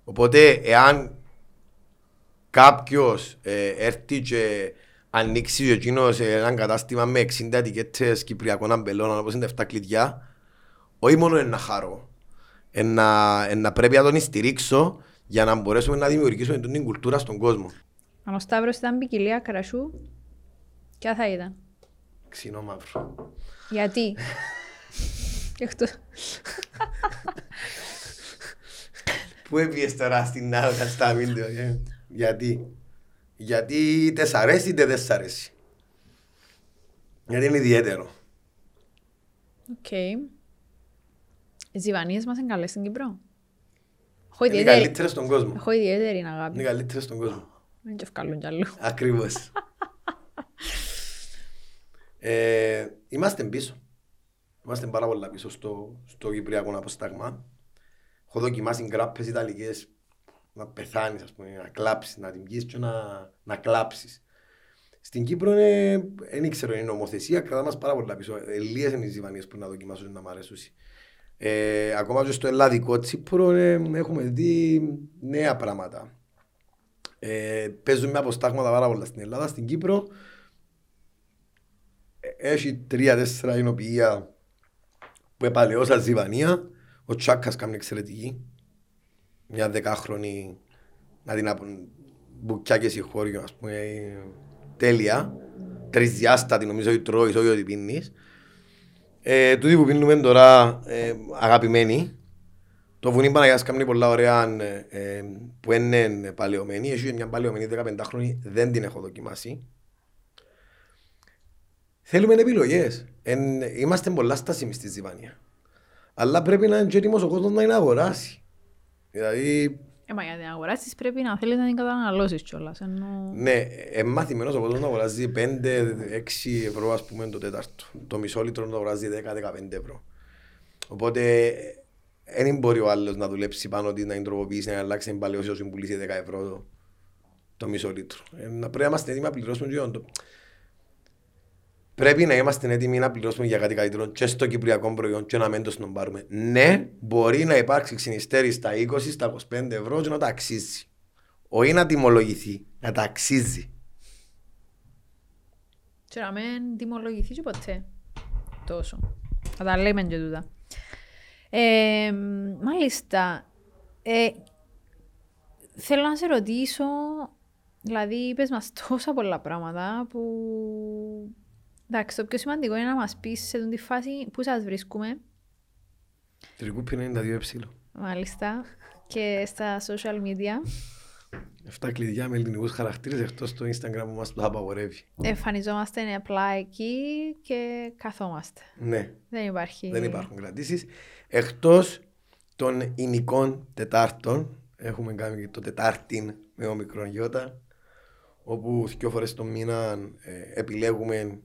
Οπότε εάν κάποιος ε, έρθει και ανοίξει εκείνος έναν κατάστημα με 60 ετικέτες κυπριακών αμπελών όπως είναι τα 7 κλειδιά, όχι μόνο είναι να χαρώ, να, να πρέπει να τον στηρίξω για να μπορέσουμε να δημιουργήσουμε την κουλτούρα στον κόσμο. Αν ο Σταύρος ήταν ποικιλία κρασού, ποια θα ήταν; Ξινό μαύρο. Γιατί; Εκτός. Πού έπιες τώρα στην άλλη στα βίντεο, ε; γιατί. Γιατί είτε σ' αρέσει είτε δεν σ' αρέσει; Γιατί είναι ιδιαίτερο. Οκ. Οι ζιβανίες μας είναι καλές στην Κύπρο. Έχω Είναι οι ιδιαίτερη, καλύτερες στον κόσμο. έχω ιδιαίτερη αγάπη. Είναι οι καλύτερες στον κόσμο. Εν τζιαι εβκάλλουν κι αλλού. Ακριβώς. ε, είμαστε πίσω. Είμαστε πάρα πολλά πίσω στο, στο Κυπριακό αποστάγμα. Έχω δοκιμάσει γκράπες ιταλικές να πεθάνεις, ας πούμε, να κλάψεις, να την πιείς και να, να κλάψεις. Στην Κύπρο είναι, δεν ξέρω, είναι νομοθεσία, κρατά μας πάρα πολλά πίσω. Ε, Λίγες είναι οι ζυβανίες που να δοκιμάσουν να μ' αρέσουν. Ε, ακόμα και στο ελλαδικό τσίπρος ε, έχουμε δει νέα πράγματα. Ε, παίζουν με αποστάγματα πάρα πολλά στην Ελλάδα. Στην Κύπρο ε, έχει τρία-τέσσερα εινοποιεία που επαλαιώσαν ζυβανία. Ο Τσάκας κάνει εξαιρετική. Μια δεκάχρονη να την απο... μπουκιά και συγχώριο, ας πούμε, ε, τέλεια. Τρισδιάστατη νομίζω ότι τρώεις, όχι ότι πίνεις. Ε, τούτοι που πίνουμε τώρα ε, αγαπημένοι. Το βουνί Παναγιάς κάνει πολλά ωραία ε, ε, που είναι παλαιωμένη. Έχει μια παλαιωμένη 15 χρόνια, δεν την έχω δοκιμάσει. Θέλουμε επιλογές. Εν, είμαστε πολλά στάσιμοι στη Ζιβάνια. Αλλά πρέπει να είναι και έτοιμος ο κόσμος να είναι αγοράσει. Δηλαδή, Ε, μα για να αγοράσεις πρέπει να θέλεις να την καταναλώσεις κιόλας. Ενώ... ναι, ε, μαθημένος ο κόσμος να αγοράζει 5-6 ευρώ ας πούμε το τέταρτο. Το μισό λίτρο να αγοράζει 10-15 ευρώ. Οπότε δεν μπορεί ο άλλος να δουλέψει πάνω ότι να την τροποποιήσει, να αλλάξει την παλαιόση όσο πουλήσει 10 ευρώ το, το μισό λίτρο. Ε, να πρέπει να είμαστε έτοιμοι να πληρώσουμε και το. Πρέπει να είμαστε έτοιμοι να πληρώσουμε για κάτι καλύτερο και στο κυπριακό προϊόν και να μην το πάρουμε. Ναι, μπορεί να υπάρξει ξυνιστέρη στα 20, στα 25 ευρώ και να τα αξίζει. Όχι να τιμολογηθεί, να τα αξίζει. Και να μην τιμολογηθεί και ποτέ τόσο. Θα τα λέμε και τούτα. Ε, μάλιστα, ε, θέλω να σε ρωτήσω, δηλαδή είπες μας τόσα πολλά πράγματα που... Εντάξει, το πιο σημαντικό είναι να μας πεις σε αυτή τη φάση πού σας βρίσκουμε, Τρικούπι 92 εψίλο. μάλιστα, και στα social media. 7 κλειδιά με ελληνικούς χαρακτήρες εκτός το Instagram που μας το απαγορεύει. Εμφανιζόμαστε απλά εκεί και καθόμαστε. Ναι, Δεν υπάρχει... δεν υπάρχουν κρατήσεις. Εκτός των ημικών Τετάρτων, έχουμε κάνει και το Τετάρτιν με ο μικρόν γιώτα, όπου δύο φορές το μήνα ε, επιλέγουμε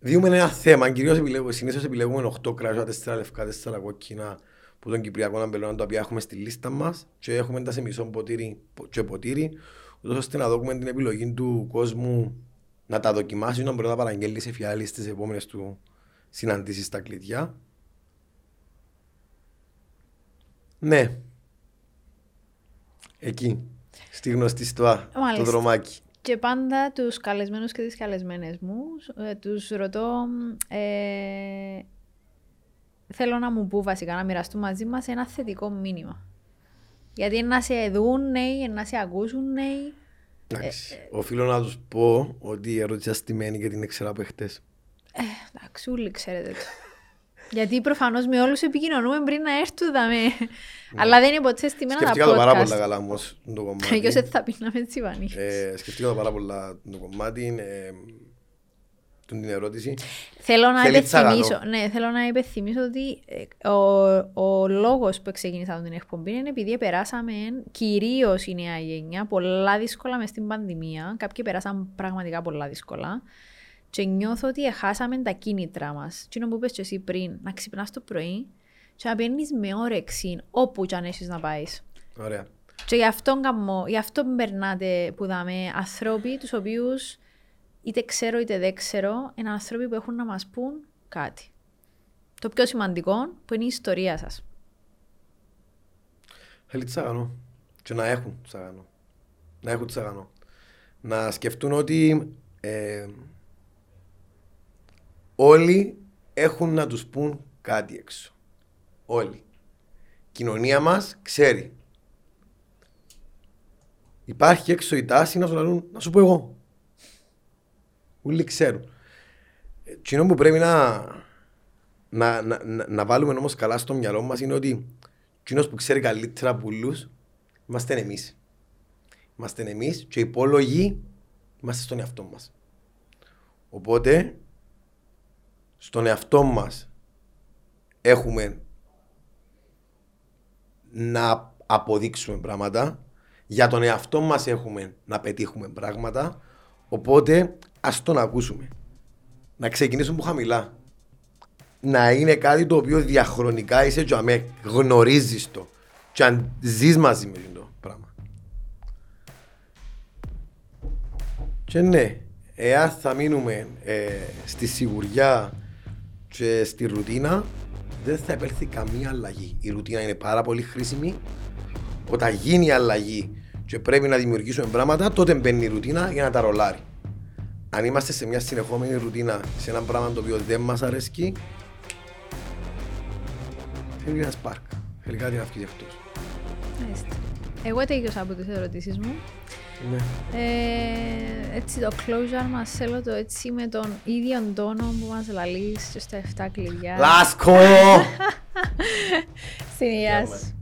Διούμε ένα θέμα, κυρίως επιλέγουμε, συνήθως επιλέγουμε 8 κράζα, 4 λευκά, 4 κόκκινα που των Κυπριακών αμπελών τα οποία έχουμε στη λίστα μας και έχουμε τα σε μισό ποτήρι και ποτήρι ούτως ώστε να δούμε την επιλογή του κόσμου να τα δοκιμάσει να μπορεί να παραγγέλει σε φιάλη στις επόμενες του συναντήσεις στα κλειδιά. Ναι. Εκεί. Στη γνωστή στοά. Το Μάλιστα. δρομάκι. Και πάντα τους καλεσμένους και τις καλεσμένες μου, ε, τους ρωτώ, ε, θέλω να μου πούν βασικά, να μοιραστούν μαζί μας ένα θετικό μήνυμα. Γιατί να σε δουν νέοι, να σε ακούσουν νέοι. Εντάξει. Οφείλω να τους πω ότι η ερώτηση αστημένη και την ήξερα από εχθές. Εντάξει, όλοι ξέρετε το. Γιατί προφανώς με όλους επικοινωνούμε πριν να έρθουν δαμέ. Αλλά δεν είναι ποτέ στημένα τα Σκεφτήκα το πάρα πολλά podcast. καλά όμως το κομμάτι. Ποιος έτσι θα πίναμε τσιβανί. Ε, σκεφτήκα το πάρα πολλά το κομμάτι. Ε, την ερώτηση. Θέλω να Θέλεις υπενθυμίσω, τσαγανό. ναι, θέλω να υπενθυμίσω ότι ε, ο, ο λόγος που ξεκίνησα την εκπομπή είναι επειδή περάσαμε κυρίως η νέα γενιά πολλά δύσκολα μες στην πανδημία. Κάποιοι περάσαν πραγματικά πολλά δύσκολα. Και νιώθω ότι χάσαμε τα κίνητρα μας. Τι που είπες και εσύ πριν, να ξυπνάς το πρωί και να πιένεις με όρεξη όπου και αν έχεις να πάεις. Ωραία. Και γι' αυτό, καμώ, γι αυτό περνάτε που δάμε ανθρώποι τους οποίους είτε ξέρω είτε δεν ξέρω, είναι άνθρωποι που έχουν να μας πούν κάτι. Το πιο σημαντικό που είναι η ιστορία σας. Θέλει τσαγανό. Και να έχουν τσαγανό. Να έχουν τσαγανό. Να σκεφτούν ότι ε, όλοι έχουν να τους πούν κάτι έξω. Όλοι. Η κοινωνία μας ξέρει. Υπάρχει έξω η τάση να σου λαλούν, να σου πω εγώ. Όλοι ξέρουν. Ε, Εκείνο που πρέπει να, να, να, να, να βάλουμε όμως καλά στο μυαλό μας είναι ότι εκείνος που ξέρει καλύτερα από όλους είμαστε εμείς. Είμαστε εμείς και οι υπόλογοι είμαστε στον εαυτό μας. Οπότε στον εαυτό μας έχουμε να αποδείξουμε πράγματα. Για τον εαυτό μας έχουμε να πετύχουμε πράγματα. Οπότε ας τον ακούσουμε. Να ξεκινήσουμε από χαμηλά. Να είναι κάτι το οποίο διαχρονικά είσαι και αμέ γνωρίζεις το. Και αν ζεις μαζί με το πράγμα. Και ναι εάν θα μείνουμε ε, στη σιγουριά και στη ρουτίνα δεν θα επέλθει καμία αλλαγή η ρουτίνα είναι πάρα πολύ χρήσιμη όταν γίνει η αλλαγή και πρέπει να δημιουργήσουμε πράγματα, τότε μπαίνει η ρουτίνα για να τα ρολάρει. Αν είμαστε σε μια συνεχόμενη ρουτίνα, σε ένα πράγμα το οποίο δεν μας αρέσκει, θέλει ένα σπάρκ. Θέλει κάτι να βγει αυτός. Μάλιστα. Εγώ τέλειωσα από τις ερωτήσεις μου. Ναι. Ε, έτσι το closure μας θέλω το έτσι με τον ίδιο τόνο που μας λαλείς και στα 7 κλειδιά. Λάσκο! Στην υγεία σου.